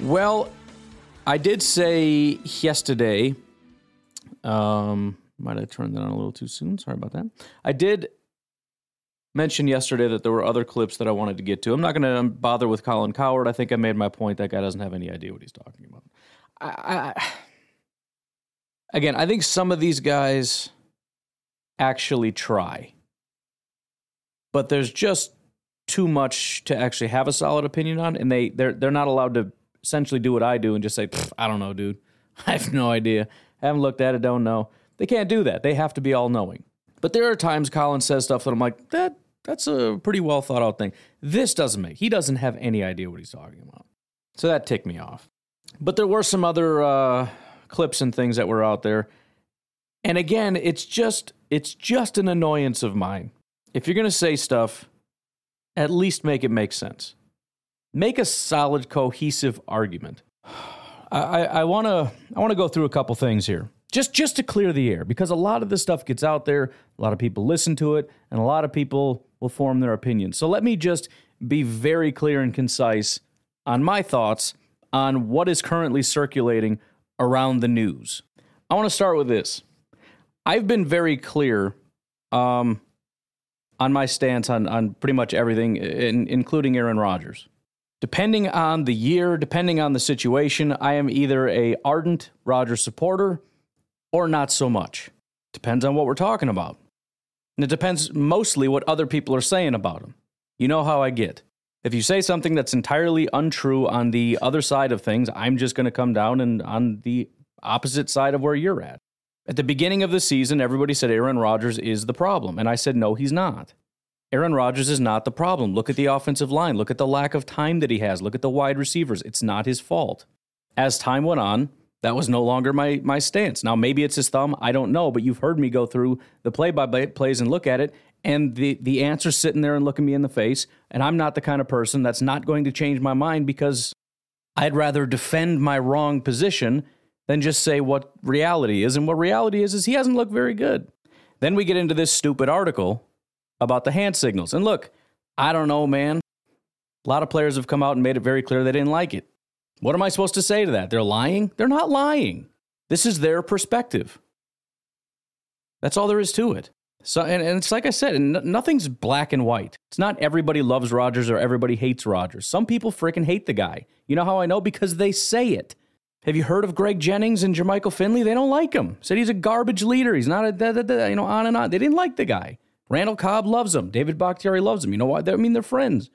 Well, I did say yesterday, um, might have turned that on a little too soon. Sorry about that. I did mention yesterday that there were other clips that I wanted to get to. I'm not going to bother with Colin Cowherd. I think I made my point. That guy doesn't have any idea what he's talking about. I, I, again, I think some of these guys actually try, but there's just too much to actually have a solid opinion on, and they they're they're not allowed to essentially do what I do and just say, I don't know, dude. I have no idea. I Haven't looked at it, don't know. They can't do that. They have to be all knowing. But there are times Colin says stuff that I'm like, that that's a pretty well thought out thing. This doesn't make. He doesn't have any idea what he's talking about. So that ticked me off. But there were some other uh, clips and things that were out there. And again, it's just it's just an annoyance of mine. If you're going to say stuff, at least make it make sense. Make a solid, cohesive argument. I want to I want to go through a couple things here, just just to clear the air, because a lot of this stuff gets out there, a lot of people listen to it, and a lot of people will form their opinions. So let me just be very clear and concise on my thoughts on what is currently circulating around the news. I want to start with this. I've been very clear um, on my stance on, on pretty much everything, in, including Aaron Rodgers. Depending on the year, depending on the situation, I am either a ardent Rodgers supporter or not so much. Depends on what we're talking about. And it depends mostly what other people are saying about him. You know how I get. If you say something that's entirely untrue on the other side of things, I'm just going to come down and on the opposite side of where you're at. At the beginning of the season, everybody said Aaron Rodgers is the problem. And I said, no, he's not. Aaron Rodgers is not the problem. Look at the offensive line. Look at the lack of time that he has. Look at the wide receivers. It's not his fault. As time went on, that was no longer my, my stance. Now, maybe it's his thumb. I don't know. But you've heard me go through the play by play plays and look at it and the the answer's sitting there and looking me in the face and i'm not the kind of person that's not going to change my mind because i'd rather defend my wrong position than just say what reality is and what reality is is he hasn't looked very good then we get into this stupid article about the hand signals and look i don't know man a lot of players have come out and made it very clear they didn't like it what am i supposed to say to that they're lying they're not lying this is their perspective that's all there is to it so, and, and it's like I said, and nothing's black and white. It's not everybody loves Rodgers or everybody hates Rodgers. Some people freaking hate the guy. You know how I know? Because they say it. Have you heard of Greg Jennings and Jermichael Finley? They don't like him. Said he's a garbage leader. He's not a, da, da, da, you know, on and on. They didn't like the guy. Randall Cobb loves him. David Bakhtiari loves him. You know why? I mean, they're friends.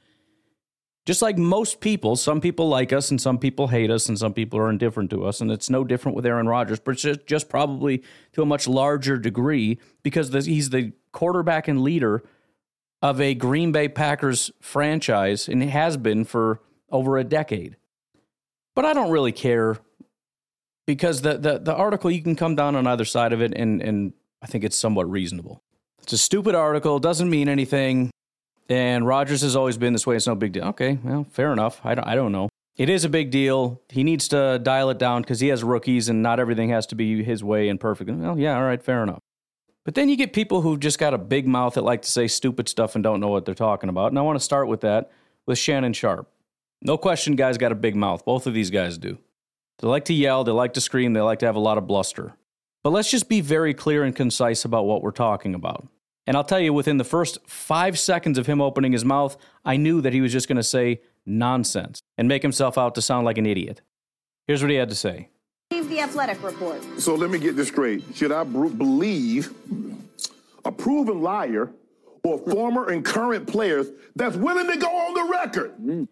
Just like most people, some people like us and some people hate us and some people are indifferent to us. And it's no different with Aaron Rodgers, but just, just probably to a much larger degree because he's the quarterback and leader of a Green Bay Packers franchise and it has been for over a decade. But I don't really care because the, the, the article, you can come down on either side of it, and, and I think it's somewhat reasonable. It's a stupid article, doesn't mean anything. And Rodgers has always been this way. It's no big deal. Okay, well, fair enough. I don't, I don't know. It is a big deal. He needs to dial it down because he has rookies and not everything has to be his way and perfect. Well, yeah, all right, fair enough. But then you get people who've just got a big mouth that like to say stupid stuff and don't know what they're talking about. And I want to start with that with Shannon Sharpe. No question, guys got a big mouth. Both of these guys do. They like to yell, they like to scream, they like to have a lot of bluster. But let's just be very clear and concise about what we're talking about. And I'll tell you, within the first five seconds of him opening his mouth, I knew that he was just going to say nonsense and make himself out to sound like an idiot. Here's what he had to say. The athletic report. So let me get this straight. Should I believe a proven liar or former and current players that's willing to go on the record? Mm.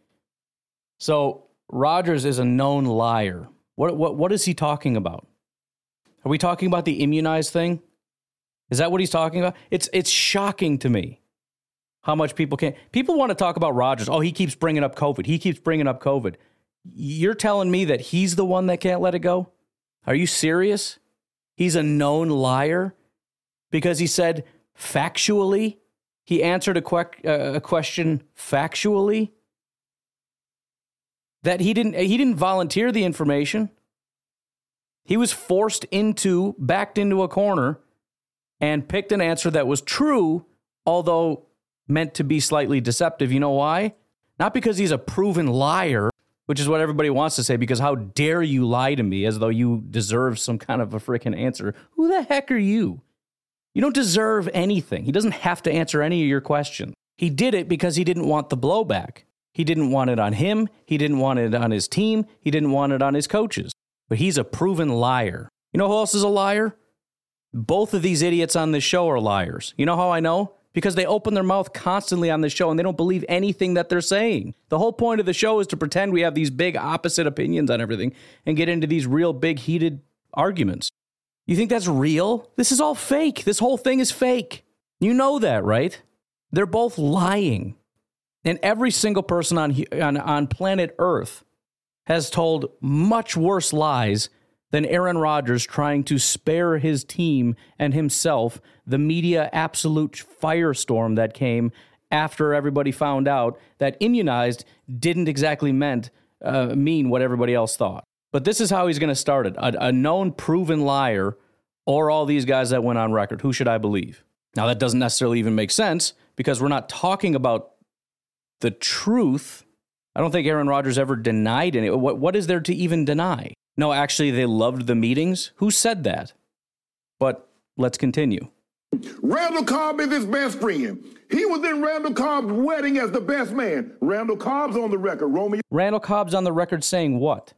So Rodgers is a known liar. What, what, what is he talking about? Are we talking about the immunized thing? Is that what he's talking about? It's it's shocking to me how much people can. People want to talk about Rodgers. Oh, he keeps bringing up COVID. He keeps bringing up COVID. You're telling me that he's the one that can't let it go? Are you serious? He's a known liar because he said factually, he answered a, que- uh, a question factually that he didn't he didn't volunteer the information. He was forced into backed into a corner and picked an answer that was true although meant to be slightly deceptive. You know why? Not because he's a proven liar, which is what everybody wants to say, because how dare you lie to me as though you deserve some kind of a freaking answer? Who the heck are you? You don't deserve anything. He doesn't have to answer any of your questions. He did it because he didn't want the blowback. He didn't want it on him. He didn't want it on his team. He didn't want it on his coaches. But he's a proven liar. You know who else is a liar? Both of these idiots on this show are liars. You know how I know? Because they open their mouth constantly on this show and they don't believe anything that they're saying. The whole point of the show is to pretend we have these big opposite opinions on everything and get into these real big heated arguments. You think that's real? This is all fake. This whole thing is fake. You know that, right? They're both lying. And every single person on, on, on planet Earth has told much worse lies than Aaron Rodgers trying to spare his team and himself the media absolute firestorm that came after everybody found out that immunized didn't exactly meant uh, mean what everybody else thought. But this is how he's going to start it: a, a known, proven liar, or all these guys that went on record. Who should I believe? Now that doesn't necessarily even make sense because we're not talking about the truth. I don't think Aaron Rodgers ever denied any. What, what is there to even deny? No, actually, they loved the meetings. Who said that? But let's continue. Randall Cobb is his best friend. He was in Randall Cobb's wedding as the best man. Randall Cobb's on the record. Romeo. Randall Cobb's on the record saying what?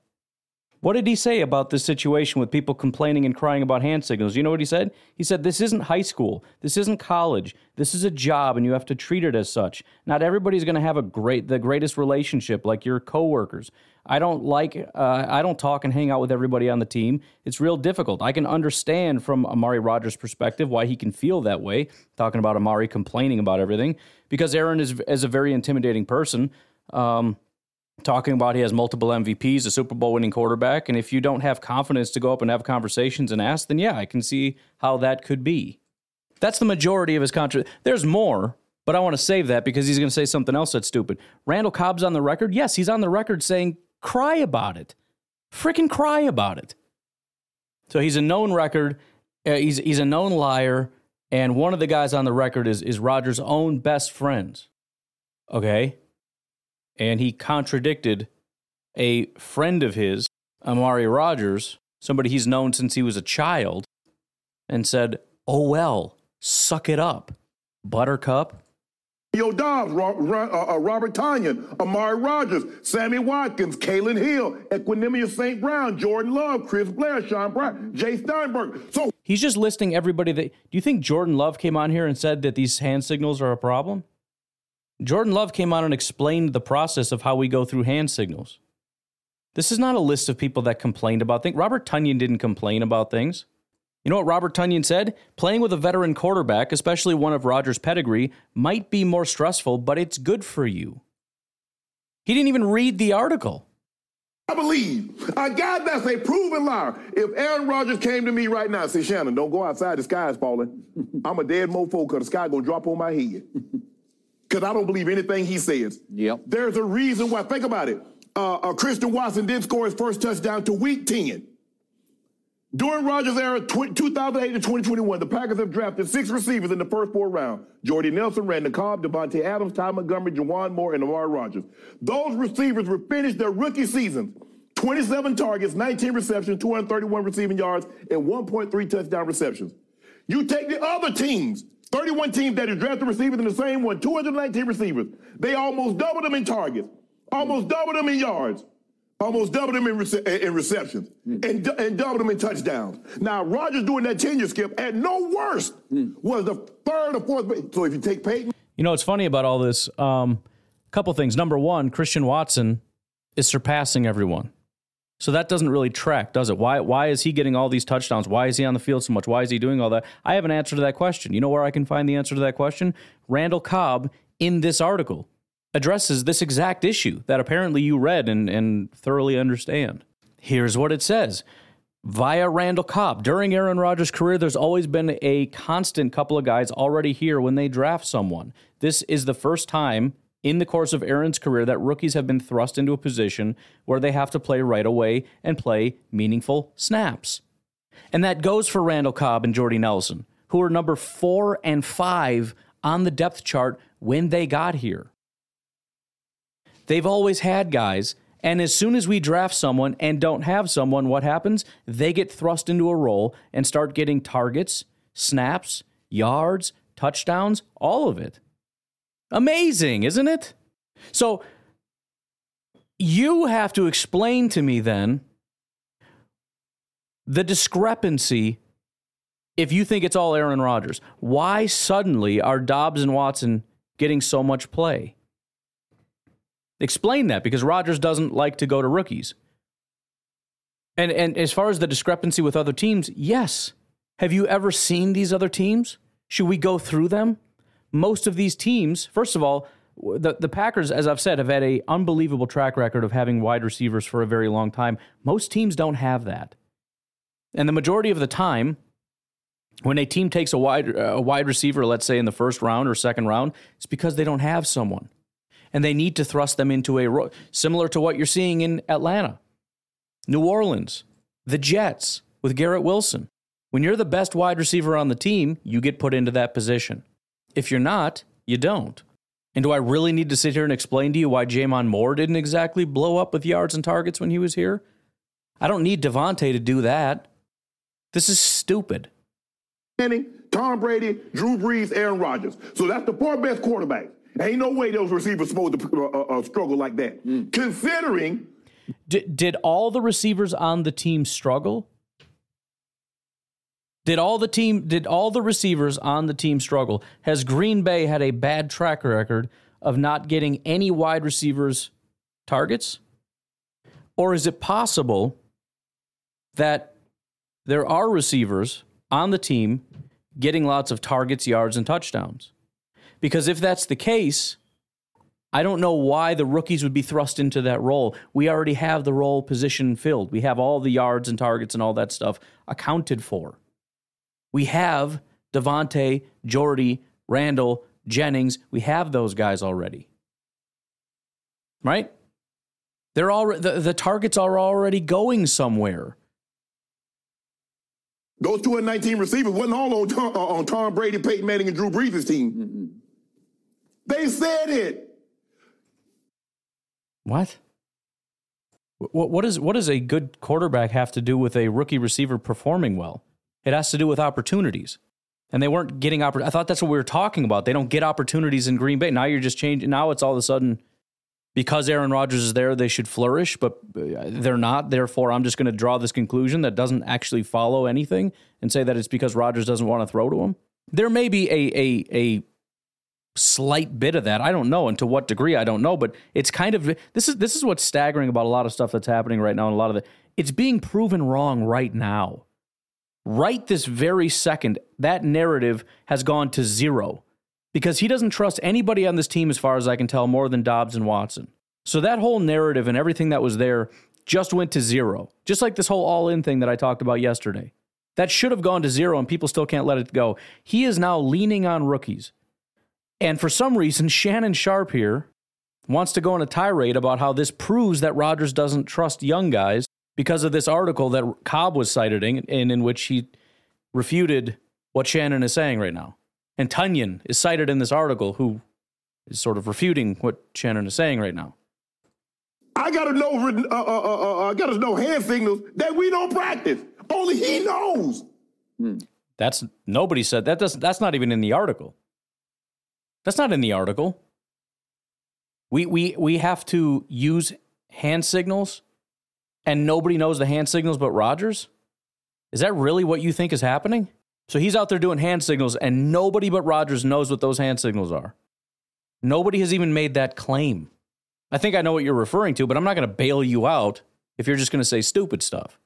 What did he say about this situation with people complaining and crying about hand signals? You know what he said? He said, This isn't high school. This isn't college. This is a job, and you have to treat it as such. Not everybody's going to have a great, the greatest relationship like your coworkers. I don't like, uh, I don't talk and hang out with everybody on the team. It's real difficult. I can understand from Amari Rodgers' perspective why he can feel that way, talking about Amari complaining about everything, because Aaron is, is a very intimidating person. Um, talking about he has multiple MVPs, a Super Bowl winning quarterback. And if you don't have confidence to go up and have conversations and ask, then yeah, I can see how that could be. That's the majority of his contract. There's more, but I want to save that because he's going to say something else that's stupid. Randall Cobb's on the record. Yes, he's on the record saying, cry about it. Freaking cry about it. So he's a known record. Uh, he's, he's a known liar. And one of the guys on the record is, is Rodgers' own best friend. Okay and he contradicted a friend of his, Amari Rodgers, somebody he's known since he was a child, and said, Oh, well, suck it up, Buttercup. Yo Doubs, uh, uh, Robert Tonyan, Amari Rodgers, Sammy Watkins, Kylin Hill, Equanimeous St. Brown, Jordan Love, Chris Blair, Sean Bryant, Jay Steinberg. So he's just listing everybody that. Do you think Jordan Love came on here and said that these hand signals are a problem? Jordan Love came out and explained the process of how we go through hand signals. This is not a list of people that complained about things. Robert Tonyan didn't complain about things. You know what Robert Tonyan said? Playing with a veteran quarterback, especially one of Rodgers' pedigree, might be more stressful, but it's good for you. He didn't even read the article. I believe a guy that's a proven liar. If Aaron Rodgers came to me right now and said, Shannon, don't go outside, the sky is falling. I'm a dead mofo because the sky gonna drop on my head because I don't believe anything he says. Yep. There's a reason why. Think about it. Uh, uh, Christian Watson didn't score his first touchdown to week 10. During Rodgers' era, tw- 2008 to 2021, the Packers have drafted six receivers in the first four rounds. Jordy Nelson, Randall Cobb, Davante Adams, Ty Montgomery, Juwan Moore, and Amari Rodgers. Those receivers will finish their rookie seasons 27 targets, 19 receptions, 231 receiving yards, and 1.3 touchdown receptions. You take the other teams, 31 teams that have drafted receivers in the same one, 219 receivers. They almost doubled them in targets, almost doubled them in yards, almost doubled them in, rece- in receptions, mm. and, and doubled them in touchdowns. Now, Rodgers doing that tenure skip at no worst mm. was the third or fourth. So if you take Peyton. You know, it's funny about all this. A um, couple things. Number one, Christian Watson is surpassing everyone. So that doesn't really track, does it? Why why is he getting all these touchdowns? Why is he on the field so much? Why is he doing all that? I have an answer to that question. You know where I can find the answer to that question? Randall Cobb in this article. Addresses this exact issue that apparently you read and, and thoroughly understand. Here's what it says via Randall Cobb. During Aaron Rodgers' career, there's always been a constant couple of guys already here when they draft someone. This is the first time in the course of Aaron's career that rookies have been thrust into a position where they have to play right away and play meaningful snaps. And that goes for Randall Cobb and Jordy Nelson, who are number four and five on the depth chart when they got here. They've always had guys and as soon as we draft someone and don't have someone, what happens? They get thrust into a role and start getting targets, snaps, yards, touchdowns, all of it. Amazing, isn't it? So you have to explain to me then the discrepancy if you think it's all Aaron Rodgers. Why suddenly are Doubs and Watson getting so much play? Explain that because Rodgers doesn't like to go to rookies. And and as far as the discrepancy with other teams, yes. Have you ever seen these other teams? Should we go through them? Most of these teams, first of all, the, the Packers, as I've said, have had a unbelievable track record of having wide receivers for a very long time. Most teams don't have that. And the majority of the time, when a team takes a wide a wide receiver, let's say in the first round or second round, it's because they don't have someone and they need to thrust them into a similar to what you're seeing in Atlanta, New Orleans, the Jets with Garrett Wilson. When you're the best wide receiver on the team, you get put into that position. If you're not, you don't. And do I really need to sit here and explain to you why J'Mon Moore didn't exactly blow up with yards and targets when he was here? I don't need Davante to do that. This is stupid. Tom Brady, Drew Brees, Aaron Rodgers. So that's the four best quarterbacks. Ain't no way those receivers supposed to uh, uh, struggle like that. Mm. Considering. Did, did all the receivers on the team struggle? Did all the team did all the receivers on the team struggle? Has Green Bay had a bad track record of not getting any wide receivers targets? Or is it possible that there are receivers on the team getting lots of targets, yards, and touchdowns? Because if that's the case, I don't know why the rookies would be thrust into that role. We already have the role position filled. We have all the yards and targets and all that stuff accounted for. We have Davante, Jordy, Randall, Jennings. We have those guys already. Right? They're all the, the targets are already going somewhere. Those two and nineteen receivers wasn't all on Tom, on Tom Brady, Peyton Manning, and Drew Brees' team. Mm-hmm. They said it. What? What what is what does a good quarterback have to do with a rookie receiver performing well? It has to do with opportunities. And they weren't getting oppor- I thought that's what we were talking about. They don't get opportunities in Green Bay. Now you're just changing now it's all of a sudden because Aaron Rodgers is there, they should flourish, but uh, they're not. Therefore, I'm just going to draw this conclusion that doesn't actually follow anything and say that it's because Rodgers doesn't want to throw to him. There may be a a a slight bit of that. I don't know, and to what degree I don't know, but it's kind of this is this is what's staggering about a lot of stuff that's happening right now, and a lot of it it's being proven wrong right now. Right this very second, that narrative has gone to zero because he doesn't trust anybody on this team, as far as I can tell, more than Doubs and Watson. So that whole narrative and everything that was there just went to zero. Just like this whole all in thing that I talked about yesterday. That should have gone to zero, and people still can't let it go. He is now leaning on rookies. And for some reason, Shannon Sharpe here wants to go on a tirade about how this proves that Rodgers doesn't trust young guys because of this article that Cobb was cited in, in, which he refuted what Shannon is saying right now. And Tonyan is cited in this article, who is sort of refuting what Shannon is saying right now. I gotta know, uh, uh, uh, uh, gotta know hand signals that we don't practice. Only he knows. Hmm. That's nobody said that. Doesn't. That's not even in the article. That's not in the article. We we we have to use hand signals and nobody knows the hand signals but Rodgers? Is that really what you think is happening? So he's out there doing hand signals and nobody but Rodgers knows what those hand signals are. Nobody has even made that claim. I think I know what you're referring to, but I'm not going to bail you out if you're just going to say stupid stuff.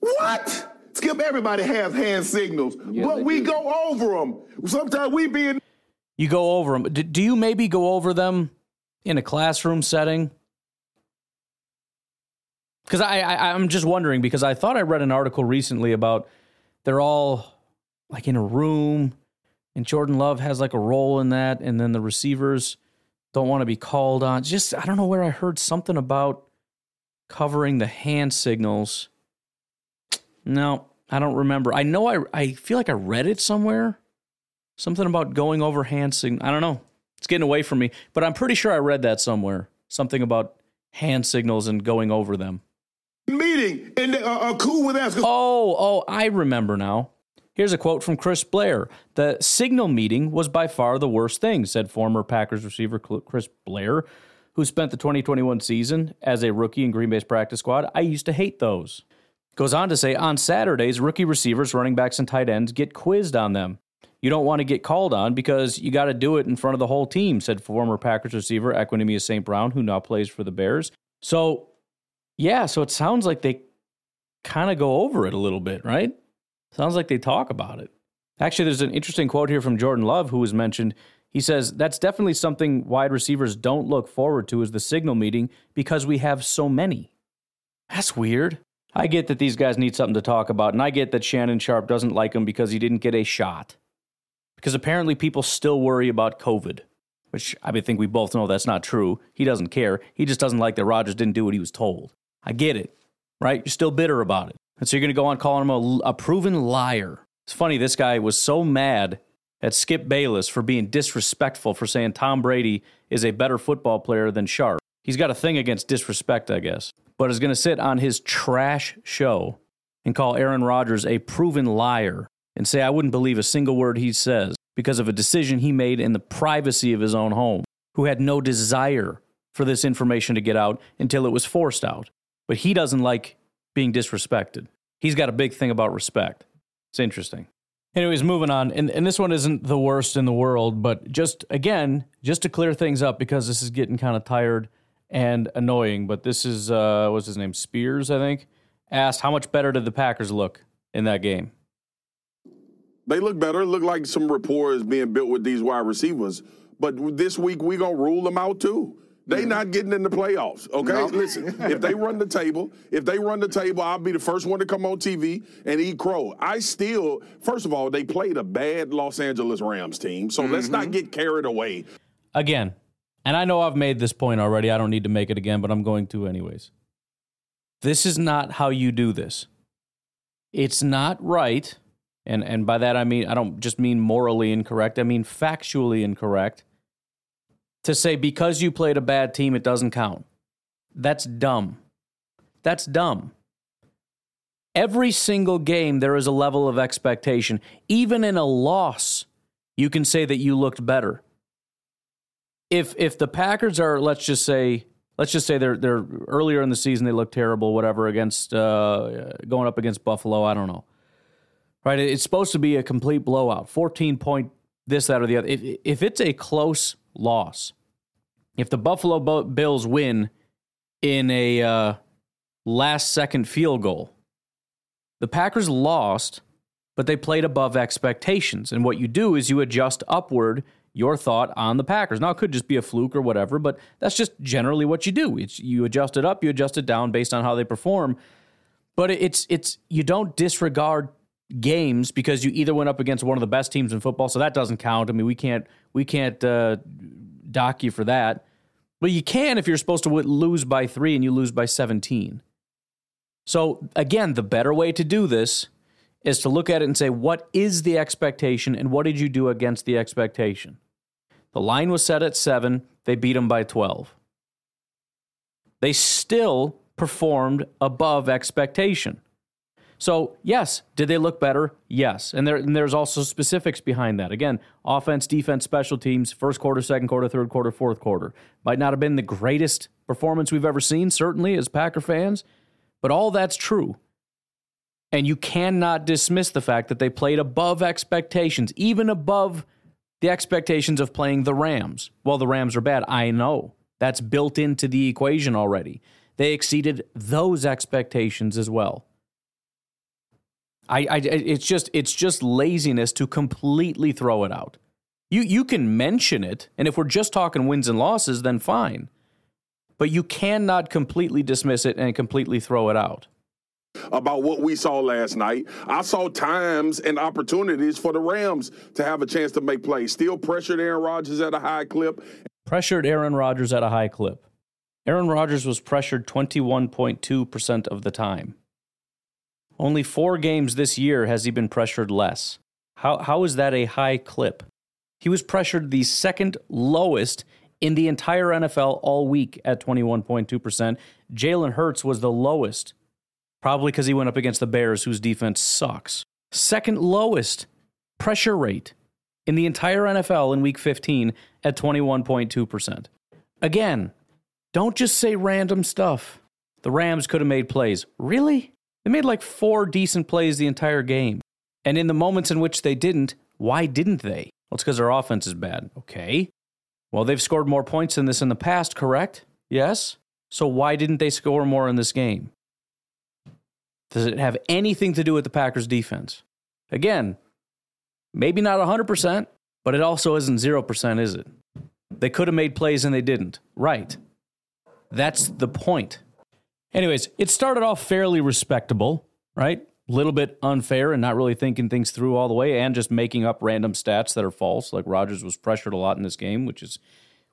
What? Skip, everybody has hand signals, yeah, but we do. go over them. Sometimes we being. you go over them. Do, do you maybe go over them in a classroom setting? Because I, I I'm just wondering because I thought I read an article recently about they're all like in a room and Jordan Love has like a role in that and then the receivers don't want to be called on. Just I don't know where I heard something about covering the hand signals. No, I don't remember. I know I I feel like I read it somewhere. Something about going over hand signal. I don't know. It's getting away from me, but I'm pretty sure I read that somewhere. Something about hand signals and going over them. Meeting and uh, uh, cool with us. Oh, oh, I remember now. Here's a quote from Chris Blair. The signal meeting was by far the worst thing, said former Packers receiver Chris Blair, who spent the 2021 season as a rookie in Green Bay's practice squad. I used to hate those. Goes on to say on Saturdays, rookie receivers, running backs, and tight ends get quizzed on them. You don't want to get called on because you got to do it in front of the whole team, said former Packers receiver Equanimeous St. Brown, who now plays for the Bears. So yeah, so it sounds like they kind of go over it a little bit, right? Sounds like they talk about it. Actually, there's an interesting quote here from Jordan Love, who was mentioned. He says, That's definitely something wide receivers don't look forward to is the signal meeting because we have so many. That's weird. I get that these guys need something to talk about, and I get that Shannon Sharpe doesn't like him because he didn't get a shot. Because apparently people still worry about COVID, which I think we both know that's not true. He doesn't care. He just doesn't like that Rodgers didn't do what he was told. I get it, right? You're still bitter about it. And so you're going to go on calling him a, a proven liar. It's funny, this guy was so mad at Skip Bayless for being disrespectful for saying Tom Brady is a better football player than Sharpe. He's got a thing against disrespect, I guess, but is going to sit on his trash show and call Aaron Rodgers a proven liar and say, I wouldn't believe a single word he says because of a decision he made in the privacy of his own home, who had no desire for this information to get out until it was forced out but he doesn't like being disrespected. He's got a big thing about respect. It's interesting. Anyways, moving on. And, and this one isn't the worst in the world, but just again, just to clear things up because this is getting kind of tired and annoying. But this is, uh, what's his name? Spears, I think, asked how much better did the Packers look in that game? They look better. It looked like some rapport is being built with these wide receivers. But this week, we're going to rule them out too. They mm-hmm. not getting in the playoffs. Okay, no. listen. If they run the table, if they run the table, I'll be the first one to come on TV and eat crow. I still, first of all, they played a bad Los Angeles Rams team, so mm-hmm. let's not mm-hmm. get carried away. Again, and I know I've made this point already. I don't need to make it again, but I'm going to anyways. This is not how you do this. It's not right, and and by that I mean I don't just mean morally incorrect. I mean factually incorrect to say because you played a bad team, it doesn't count. That's dumb. That's dumb. Every single game, there is a level of expectation. Even in a loss, you can say that you looked better. If if the Packers are, let's just say, let's just say they're they're earlier in the season they look terrible, whatever, against uh, going up against Buffalo. I don't know. Right? It's supposed to be a complete blowout, fourteen point this, that, or the other. If if it's a close loss. If the Buffalo Bills win in a uh, last second field goal, the Packers lost, but they played above expectations. And what you do is you adjust upward your thought on the Packers. Now, it could just be a fluke or whatever, but that's just generally what you do. It's you adjust it up, you adjust it down based on how they perform. But it's it's you don't disregard games because you either went up against one of the best teams in football, so that doesn't count. I mean, we can't we can't uh, dock you for that. But you can if you're supposed to lose by three and you lose by 17. So, again, the better way to do this is to look at it and say, what is the expectation and what did you do against the expectation? The line was set at seven, they beat them by 12. They still performed above expectation. So, yes, did they look better? Yes. And, there, and there's also specifics behind that. Again, offense, defense, special teams, first quarter, second quarter, third quarter, fourth quarter. Might not have been the greatest performance we've ever seen, certainly as Packer fans, but all that's true. And you cannot dismiss the fact that they played above expectations, even above the expectations of playing the Rams. Well, the Rams are bad. I know. That's built into the equation already. They exceeded those expectations as well. I, I, it's just it's just laziness to completely throw it out. You you can mention it, and if we're just talking wins and losses, then fine. But you cannot completely dismiss it and completely throw it out. About what we saw last night, I saw times and opportunities for the Rams to have a chance to make plays. Still pressured Aaron Rodgers at a high clip. Pressured Aaron Rodgers at a high clip. Aaron Rodgers was pressured 21.2% of the time. Only four games this year has he been pressured less. How, how is that a high clip? He was pressured the second lowest in the entire NFL all week at 21.2%. Jalen Hurts was the lowest, probably because he went up against the Bears, whose defense sucks. Second lowest pressure rate in the entire NFL in week 15 at 21.2%. Again, don't just say random stuff. The Rams could have made plays. Really? They made like four decent plays the entire game. And in the moments in which they didn't, why didn't they? Well, it's because their offense is bad. Okay. Well, they've scored more points than this in the past, correct? Yes. So why didn't they score more in this game? Does it have anything to do with the Packers defense? Again, maybe not 100%, but it also isn't 0%, is it? They could have made plays and they didn't. Right. That's the point. Anyways, it started off fairly respectable, right? A little bit unfair and not really thinking things through all the way and just making up random stats that are false. Like Rodgers was pressured a lot in this game, which is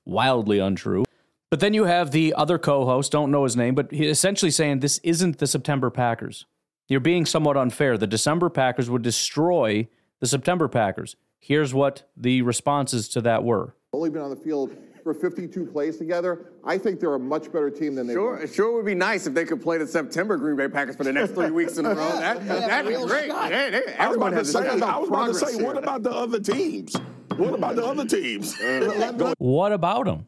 wildly untrue. But then you have the other co host, don't know his name, but he essentially saying this isn't the September Packers. You're being somewhat unfair. The December Packers would destroy the September Packers. Here's what the responses to that were. Only been on the field for 52 plays together. I think they're a much better team than they Sure, were. it sure would be nice if they could play the September Green Bay Packers for the next three weeks in a row. That, that'd be great. Hey, hey, I was about everyone to has say, a I was about to say, progress what about the other teams? What about the other teams? Uh, what about them?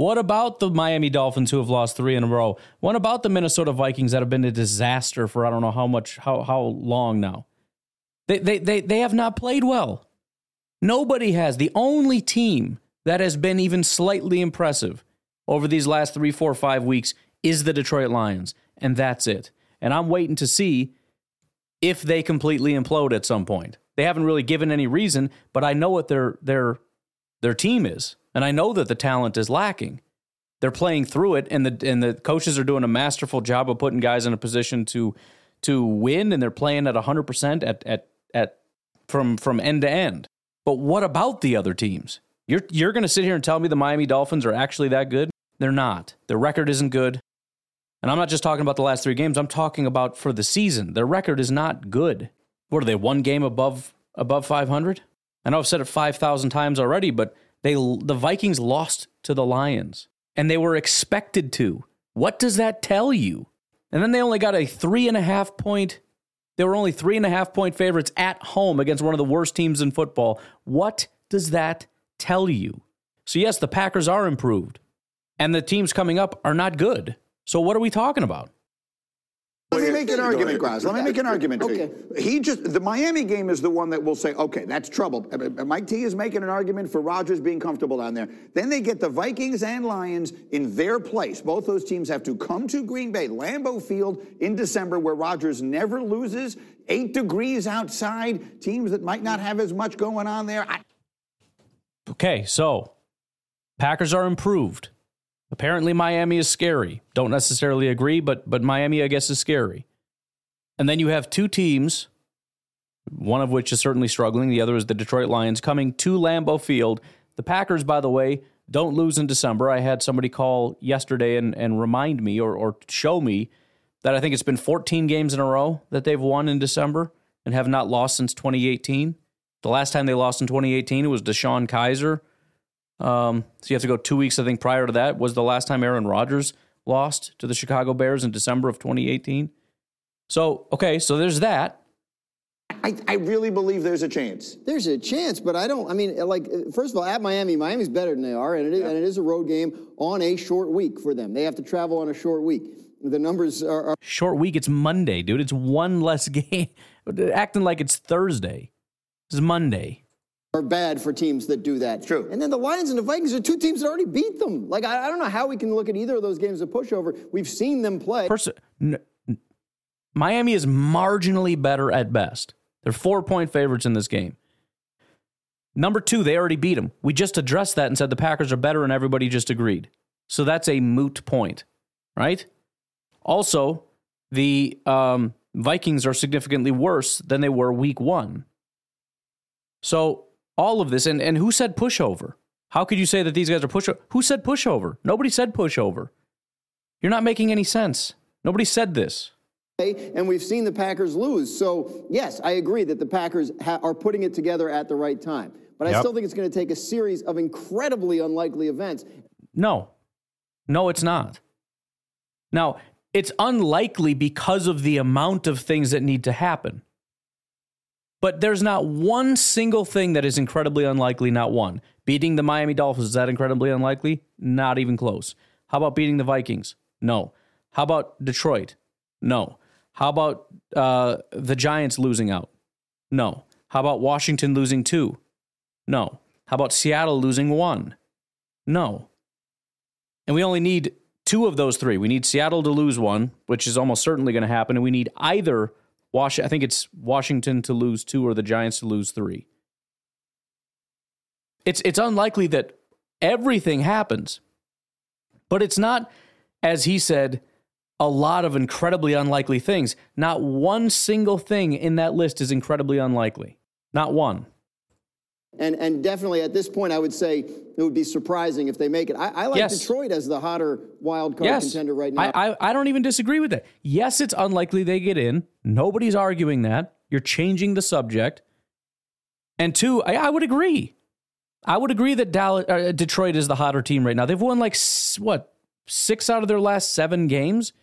What about the Miami Dolphins who have lost three in a row? What about the Minnesota Vikings that have been a disaster for I don't know how much how how long now? They they they, they have not played well. Nobody has. The only team that has been even slightly impressive over these last three, four, five weeks is the Detroit Lions. And that's it. And I'm waiting to see if they completely implode at some point. They haven't really given any reason, but I know what their their team is, and I know that the talent is lacking. They're playing through it, and the and the coaches are doing a masterful job of putting guys in a position to to win, and they're playing at hundred percent at at at from from end to end. But what about the other teams? You're you're going to sit here and tell me the Miami Dolphins are actually that good? They're not. Their record isn't good. And I'm not just talking about the last three games. I'm talking about for the season. Their record is not good. What are they? One game above above 500? I know I've said it 5,000 times already, but they the Vikings lost to the Lions, and they were expected to. What does that tell you? And then they only got a three and a half point. They were only three and a half point favorites at home against one of the worst teams in football. What does that tell you? So yes, the Packers are improved, and the teams coming up are not good. So what are we talking about? Let me make an argument, ahead. Graz. Let me make an argument for Okay. you. He just the Miami game is the one that will say, okay, that's trouble. Uh, uh, Mike T is making an argument for Rodgers being comfortable down there. Then they get the Vikings and Lions in their place. Both those teams have to come to Green Bay, Lambeau Field in December, where Rodgers never loses. Eight degrees outside. Teams that might not have as much going on there. I, Okay, so Packers are improved. Apparently Miami is scary. Don't necessarily agree, but but Miami I guess is scary. And then you have two teams, one of which is certainly struggling, the other is the Detroit Lions coming to Lambeau Field. The Packers by the way don't lose in December. I had somebody call yesterday and and remind me or or show me that I think it's been 14 games in a row that they've won in December and have not lost since 2018. The last time they lost in 2018, it was DeShone Kizer. Um, so you have to go two weeks, I think, prior to that was the last time Aaron Rodgers lost to the Chicago Bears in December of 2018. So, okay, so there's that. I, I really believe there's a chance. There's a chance, but I don't. I mean, like, uh, first of all, at Miami, Miami's better than they are, and it is, and it is a road game on a short week for them. They have to travel on a short week. The numbers are, are Short week, it's Monday, dude. It's one less game. Acting like it's Thursday. It's Monday. are bad for teams that do that. True. And then the Lions and the Vikings are two teams that already beat them. Like, I, I don't know how we can look at either of those games as a pushover. We've seen them play. First, n- n- Miami is marginally better at best. They're four point favorites in this game. Number two, they already beat them. We just addressed that and said the Packers are better, and everybody just agreed. So that's a moot point, right? Also, the um, Vikings are significantly worse than they were week one. So all of this, and, and who said pushover? How could you say that these guys are pushover? Who said pushover? Nobody said pushover. You're not making any sense. Nobody said this. And we've seen the Packers lose. So, yes, I agree that the Packers ha- are putting it together at the right time. But I Yep. still think it's going to take a series of incredibly unlikely events. No. No, it's not. Now, it's unlikely because of the amount of things that need to happen. But there's not one single thing that is incredibly unlikely, not one. Beating the Miami Dolphins, is that incredibly unlikely? Not even close. How about beating the Vikings? No. How about Detroit? No. How about uh, the Giants losing out? No. How about Washington losing two? No. How about Seattle losing one? No. And we only need two of those three. We need Seattle to lose one, which is almost certainly going to happen, and we need either Wash. I think it's Washington to lose two or the Giants to lose three. It's it's unlikely that everything happens, but it's not, as he said, a lot of incredibly unlikely things. Not one single thing in that list is incredibly unlikely. Not one. And, and definitely at this point, I would say it would be surprising if they make it. I, I like Yes. Detroit as the hotter wild card yes. contender right now. I, I, I don't even disagree with that. Yes, it's unlikely they get in. Nobody's arguing that. You're changing the subject. And two, I, I would agree. I would agree that Dallas, uh, Detroit is the hotter team right now. They've won like, what, six out of their last seven games?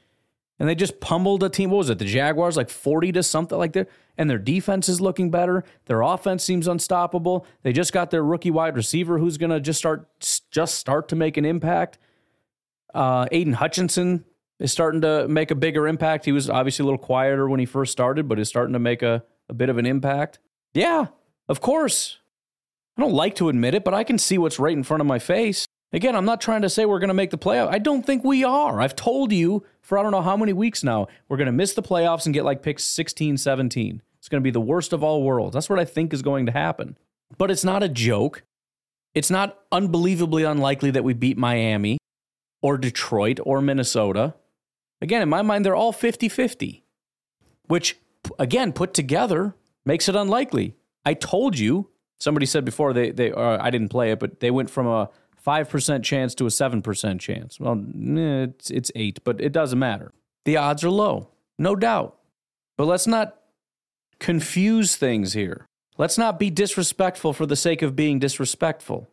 And they just pummeled a team. What was it? The Jaguars, like 40 to something like that. And their defense is looking better. Their offense seems unstoppable. They just got their rookie wide receiver who's going to just start just start to make an impact. Uh, Aidan Hutchinson is starting to make a bigger impact. He was obviously a little quieter when he first started, but is starting to make a, a bit of an impact. Yeah, of course. I don't like to admit it, but I can see what's right in front of my face. Again, I'm not trying to say we're going to make the playoff. I don't think we are. I've told you for I don't know how many weeks now, we're going to miss the playoffs and get like picks 16, 17. It's going to be the worst of all worlds. That's what I think is going to happen. But it's not a joke. It's not unbelievably unlikely that we beat Miami or Detroit or Minnesota. Again, in my mind, they're all 50 50, which, again, put together makes it unlikely. I told you, somebody said before, they, they uh, I didn't play it, but they went from a 5% chance to a 7% chance. Well, eh, it's, it's 8, but it doesn't matter. The odds are low, no doubt. But let's not confuse things here. Let's not be disrespectful for the sake of being disrespectful.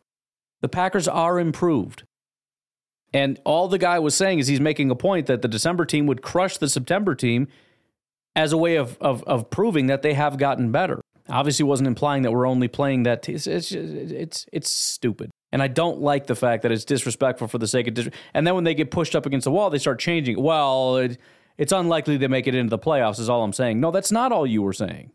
The Packers are improved. And all the guy was saying is he's making a point that the December team would crush the September team as a way of, of, of proving that they have gotten better. Obviously, wasn't implying that we're only playing that. T- it's, it's, it's, it's stupid. And I don't like the fact that it's disrespectful for the sake of dis- And then when they get pushed up against the wall, they start changing. Well, it, it's unlikely they make it into the playoffs, is all I'm saying. No, that's not all you were saying.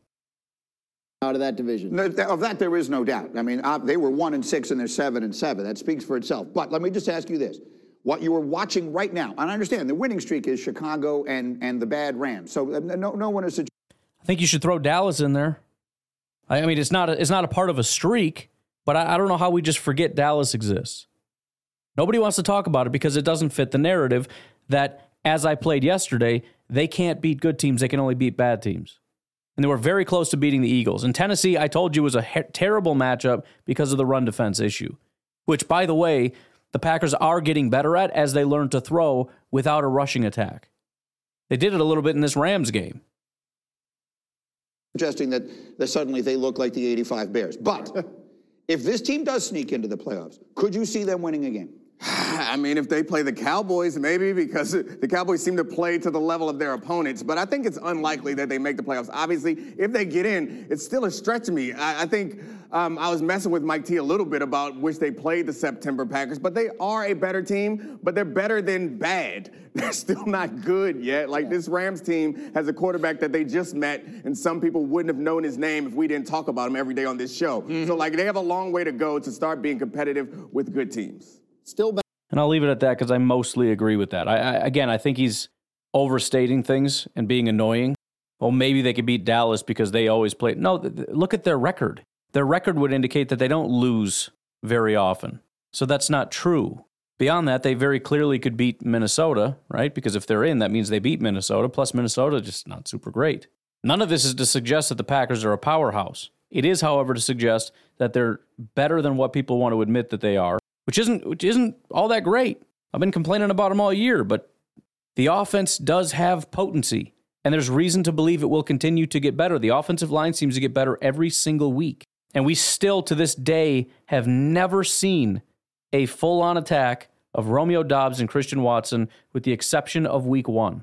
out of that division. No, Of that, there is no doubt. I mean, uh, they were one and six, and they're seven and seven. That speaks for itself. But let me just ask you this: what you are watching right now, and I understand the winning streak is Chicago and and the bad Rams. So uh, no, no one is. suggesting I think you should throw Dallas in there. I I mean, it's not a, it's not a part of a streak, but I, I don't know how we just forget Dallas exists. Nobody wants to talk about it because it doesn't fit the narrative that, as I played yesterday, they can't beat good teams; they can only beat bad teams. And they were very close to beating the Eagles. And Tennessee, I told you, was a terrible matchup because of the run defense issue, which, by the way, the Packers are getting better at as they learn to throw without a rushing attack. They did it a little bit in this Rams game. suggesting that, that suddenly they look like the '85 Bears. But if this team does sneak into the playoffs, could you see them winning a game? I mean, if they play the Cowboys, maybe because the Cowboys seem to play to the level of their opponents. But I think it's unlikely that they make the playoffs. Obviously, if they get in, it's still a stretch to me. I, I think um, I was messing with Mike T a little bit about which they played the September Packers, but they are a better team. But they're better than bad. They're still not good yet. Like this Rams team has a quarterback that they just met, and some people wouldn't have known his name if we didn't talk about him every day on this show. So like they have a long way to go to start being competitive with good teams. Still back. And I'll leave it at that because I mostly agree with that. I, I again, I think he's overstating things and being annoying. Well, maybe they could beat Dallas because they always play. No, th- look at their record. their record would indicate that they don't lose very often. So that's not true. Beyond that, they very clearly could beat Minnesota, right? Because if they're in, that means they beat Minnesota, plus Minnesota just not super great. None of this is to suggest that the Packers are a powerhouse. It is, however, to suggest that they're better than what people want to admit that they are, which isn't which isn't all that great. I've been complaining about them all year, but the offense does have potency, and there's reason to believe it will continue to get better. The offensive line seems to get better every single week, and we still to this day have never seen a full-on attack of Romeo Doubs and Christian Watson with the exception of week 1.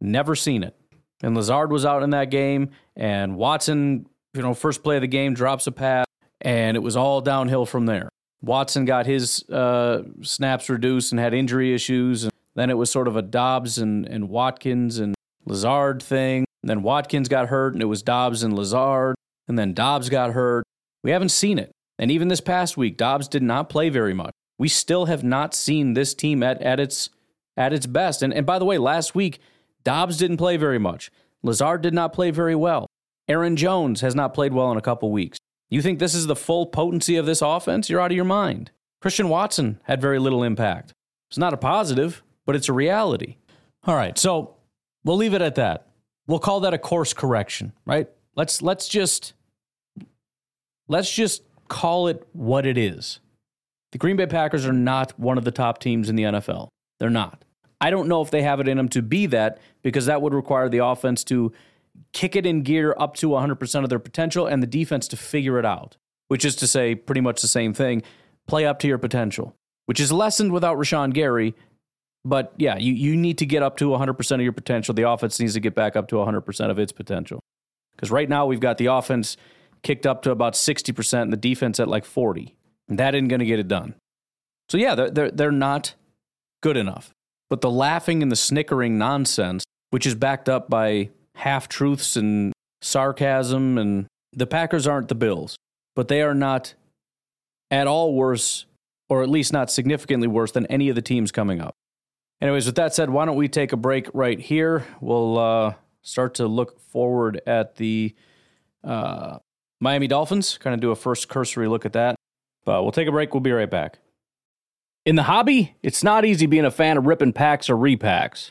Never seen it. And Lazard was out in that game and Watson you know, first play of the game, drops a pass, and it was all downhill from there. Watson got his uh, snaps reduced and had injury issues. And then it was sort of a Doubs and, and Watkins and Lazard thing. And then Watkins got hurt, and it was Doubs and Lazard. And then Doubs got hurt. We haven't seen it. And even this past week, Doubs did not play very much. We still have not seen this team at, at its at its best. And, and by the way, last week, Doubs didn't play very much. Lazard did not play very well. Aaron Jones has not played well in a couple weeks. You think this is the full potency of this offense? You're out of your mind. Christian Watson had very little impact. It's not a positive, but it's a reality. All right, so we'll leave it at that. We'll call that a course correction, right? Let's let's just let's just call it what it is. The Green Bay Packers are not one of the top teams in the NFL. They're not. I don't know if they have it in them to be that because that would require the offense to kick it in gear up to 100% of their potential and the defense to figure it out, which is to say, pretty much the same thing play up to your potential, which is lessened without Rashan Gary. But yeah, you, you need to get up to 100% of your potential. The offense needs to get back up to 100% of its potential. Because right now we've got the offense kicked up to about 60% and the defense at like 40. And that isn't going to get it done. So yeah, they're, they're, they're not good enough. But the laughing and the snickering nonsense, which is backed up by half truths and sarcasm. And the Packers aren't the Bills, but they are not at all worse, or at least not significantly worse than any of the teams coming up. Anyways, with that said, why don't we take a break right here? We'll uh, start to look forward at the uh, Miami Dolphins, kind of do a first cursory look at that. But we'll take a break. We'll be right back. In the hobby, it's not easy being a fan of ripping packs or repacks.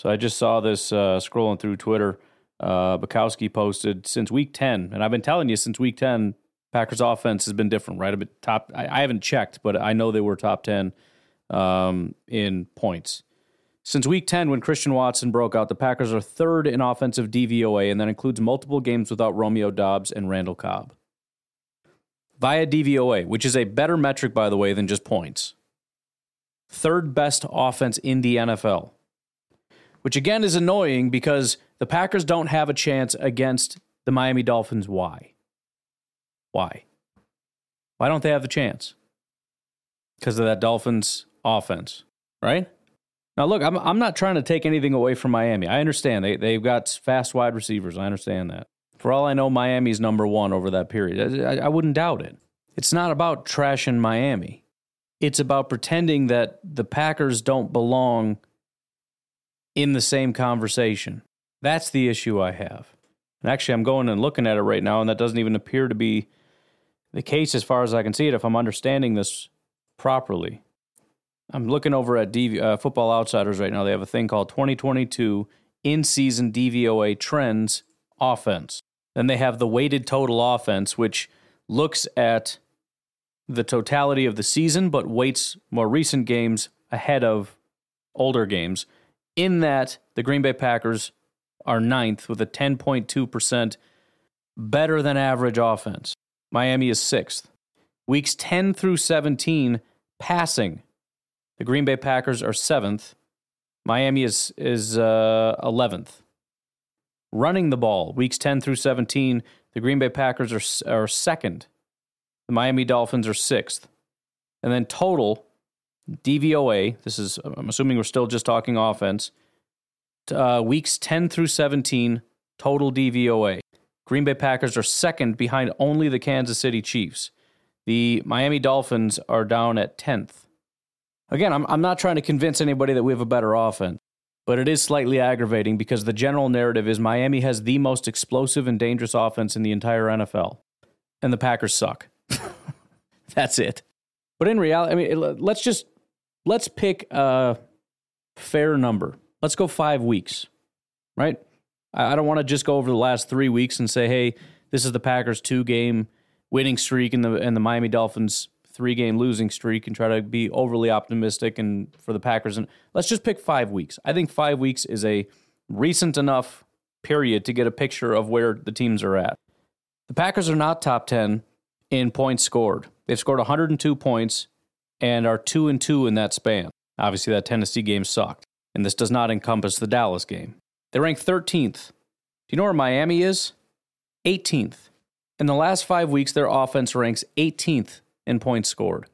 So I just saw this uh, scrolling through Twitter. Uh, Bukowski posted since week 10, and I've been telling you since week 10, Packers offense has been different, right? A bit top. I, I haven't checked, but I know they were top 10 um, in points. Since week 10, when Christian Watson broke out, the Packers are third in offensive DVOA, and that includes multiple games without Romeo Doubs and Randall Cobb. Via DVOA, which is a better metric, by the way, than just points. Third best offense in the NFL which again is annoying because the Packers don't have a chance against the Miami Dolphins. Why? Why? Why don't they have the chance? Because of that Dolphins offense, right? Now, look, I'm, I'm not trying to take anything away from Miami. I understand they, they've got fast wide receivers. I understand that. For all I know, Miami's number one over that period. I, I wouldn't doubt it. It's not about trashing Miami, it's about pretending that the Packers don't belong in the same conversation. That's the issue I have. And actually, I'm going and looking at it right now, and that doesn't even appear to be the case as far as I can see it if I'm understanding this properly. I'm looking over at DV, uh, Football Outsiders right now. They have a thing called 2022 in season DVOA trends offense. Then they have the weighted total offense, which looks at the totality of the season, but weights more recent games ahead of older games. In that, the Green Bay Packers are ninth with a 10.2% better than average offense. Miami is sixth. Weeks 10 through 17, passing. The Green Bay Packers are seventh. Miami is, is uh, 11th. Running the ball, weeks 10 through 17, the Green Bay Packers are, are second. The Miami Dolphins are sixth. And then total, DVOA, this is, I'm assuming we're still just talking offense, uh, weeks 10 through 17, total DVOA. Green Bay Packers are second behind only the Kansas City Chiefs. The Miami Dolphins are down at 10th. Again, I'm, I'm not trying to convince anybody that we have a better offense, but it is slightly aggravating because the general narrative is Miami has the most explosive and dangerous offense in the entire NFL, and the Packers suck. That's it. But in reality, I mean, let's just let's pick a fair number. Let's go five weeks, right? I don't want to just go over the last three weeks and say, hey, this is the Packers' two game winning streak and the and the Miami Dolphins three game losing streak and try to be overly optimistic and for the Packers and let's just pick five weeks. I think five weeks is a recent enough period to get a picture of where the teams are at. The Packers are not top ten in points scored. They've scored 102 points and are two and two in that span. Obviously, that Tennessee game sucked, and this does not encompass the Dallas game. They rank 13th. Do you know where Miami is? 18th. In the last five weeks, their offense ranks 18th in points scored.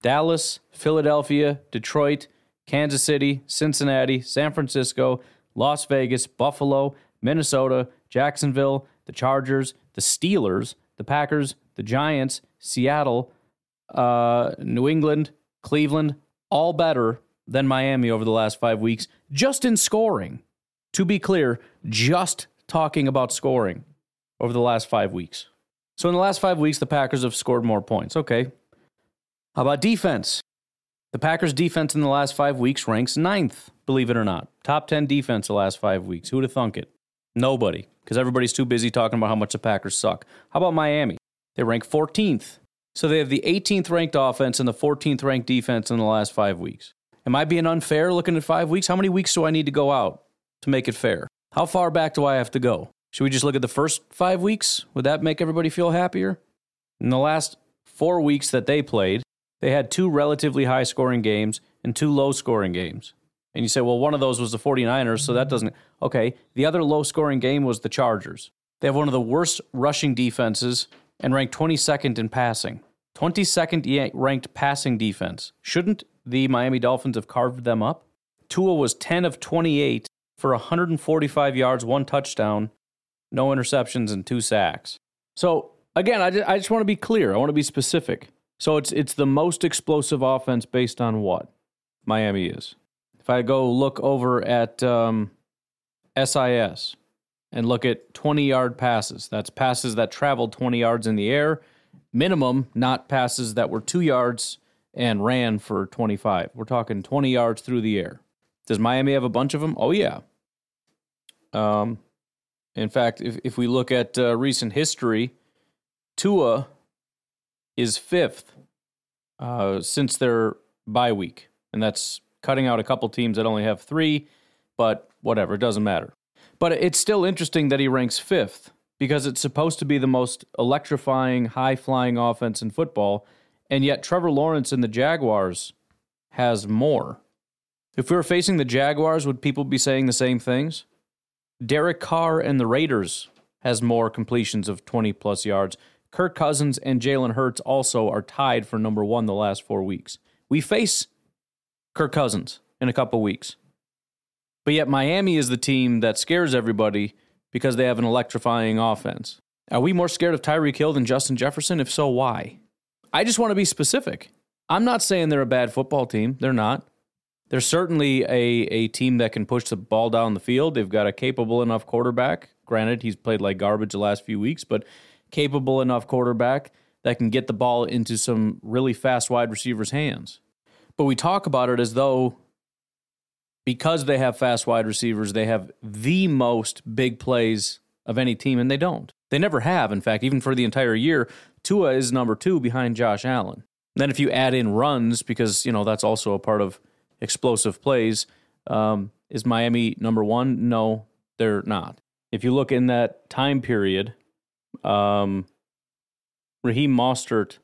Dallas, Philadelphia, Detroit, Kansas City, Cincinnati, San Francisco, Las Vegas, Buffalo, Minnesota, Jacksonville, the Chargers, the Steelers, the Packers, the Giants, Seattle, uh, New England, Cleveland, all better than Miami over the last five weeks, just in scoring. To be clear, just talking about scoring over the last five weeks. So in the last five weeks, the Packers have scored more points. Okay. How about defense? The Packers' defense in the last five weeks ranks ninth, believe it or not. Top 10 defense the last five weeks. Who would have thunk it? Nobody, because everybody's too busy talking about how much the Packers suck. How about Miami? They rank 14th. So they have the 18th ranked offense and the 14th ranked defense in the last five weeks. Am I being unfair looking at five weeks? How many weeks do I need to go out to make it fair? How far back do I have to go? Should we just look at the first five weeks? Would that make everybody feel happier? In the last four weeks that they played, they had two relatively high scoring games and two low scoring games. And you say, well, one of those was the 49ers, so that mm-hmm. doesn't. Okay, the other low scoring game was the Chargers. They have one of the worst rushing defenses and ranked 22nd in passing. 22nd ranked passing defense. Shouldn't the Miami Dolphins have carved them up? Tua was 10 of 28 for 145 yards, one touchdown, no interceptions, and two sacks. So, again, I just, I just want to be clear. I want to be specific. So, it's, it's the most explosive offense based on what Miami is. If I go look over at um, SIS and look at 20 yard passes, that's passes that traveled 20 yards in the air, minimum, not passes that were two yards and ran for 25. We're talking 20 yards through the air. Does Miami have a bunch of them? Oh, yeah. Um, in fact, if, if we look at uh, recent history, Tua is fifth uh, since their bye week. And that's cutting out a couple teams that only have three, but whatever, it doesn't matter. But it's still interesting that he ranks fifth because it's supposed to be the most electrifying, high flying offense in football. And yet, Trevor Lawrence and the Jaguars has more. If we were facing the Jaguars, would people be saying the same things? Derek Carr and the Raiders has more completions of 20 plus yards. Kirk Cousins and Jalen Hurts also are tied for number one the last four weeks. We face Kirk Cousins in a couple weeks. But yet, Miami is the team that scares everybody because they have an electrifying offense. Are we more scared of Tyreek Hill than Justin Jefferson? If so, why? I just want to be specific. I'm not saying they're a bad football team. They're not. They're certainly a, a team that can push the ball down the field. They've got a capable enough quarterback. Granted, he's played like garbage the last few weeks, but capable enough quarterback that can get the ball into some really fast wide receivers' hands. But we talk about it as though because they have fast wide receivers, they have the most big plays of any team, and they don't. They never have. In fact, even for the entire year, Tua is number two behind Josh Allen. Then if you add in runs, because you know that's also a part of explosive plays, um, is Miami number one? No, they're not. If you look in that time period, um, Raheem Mostert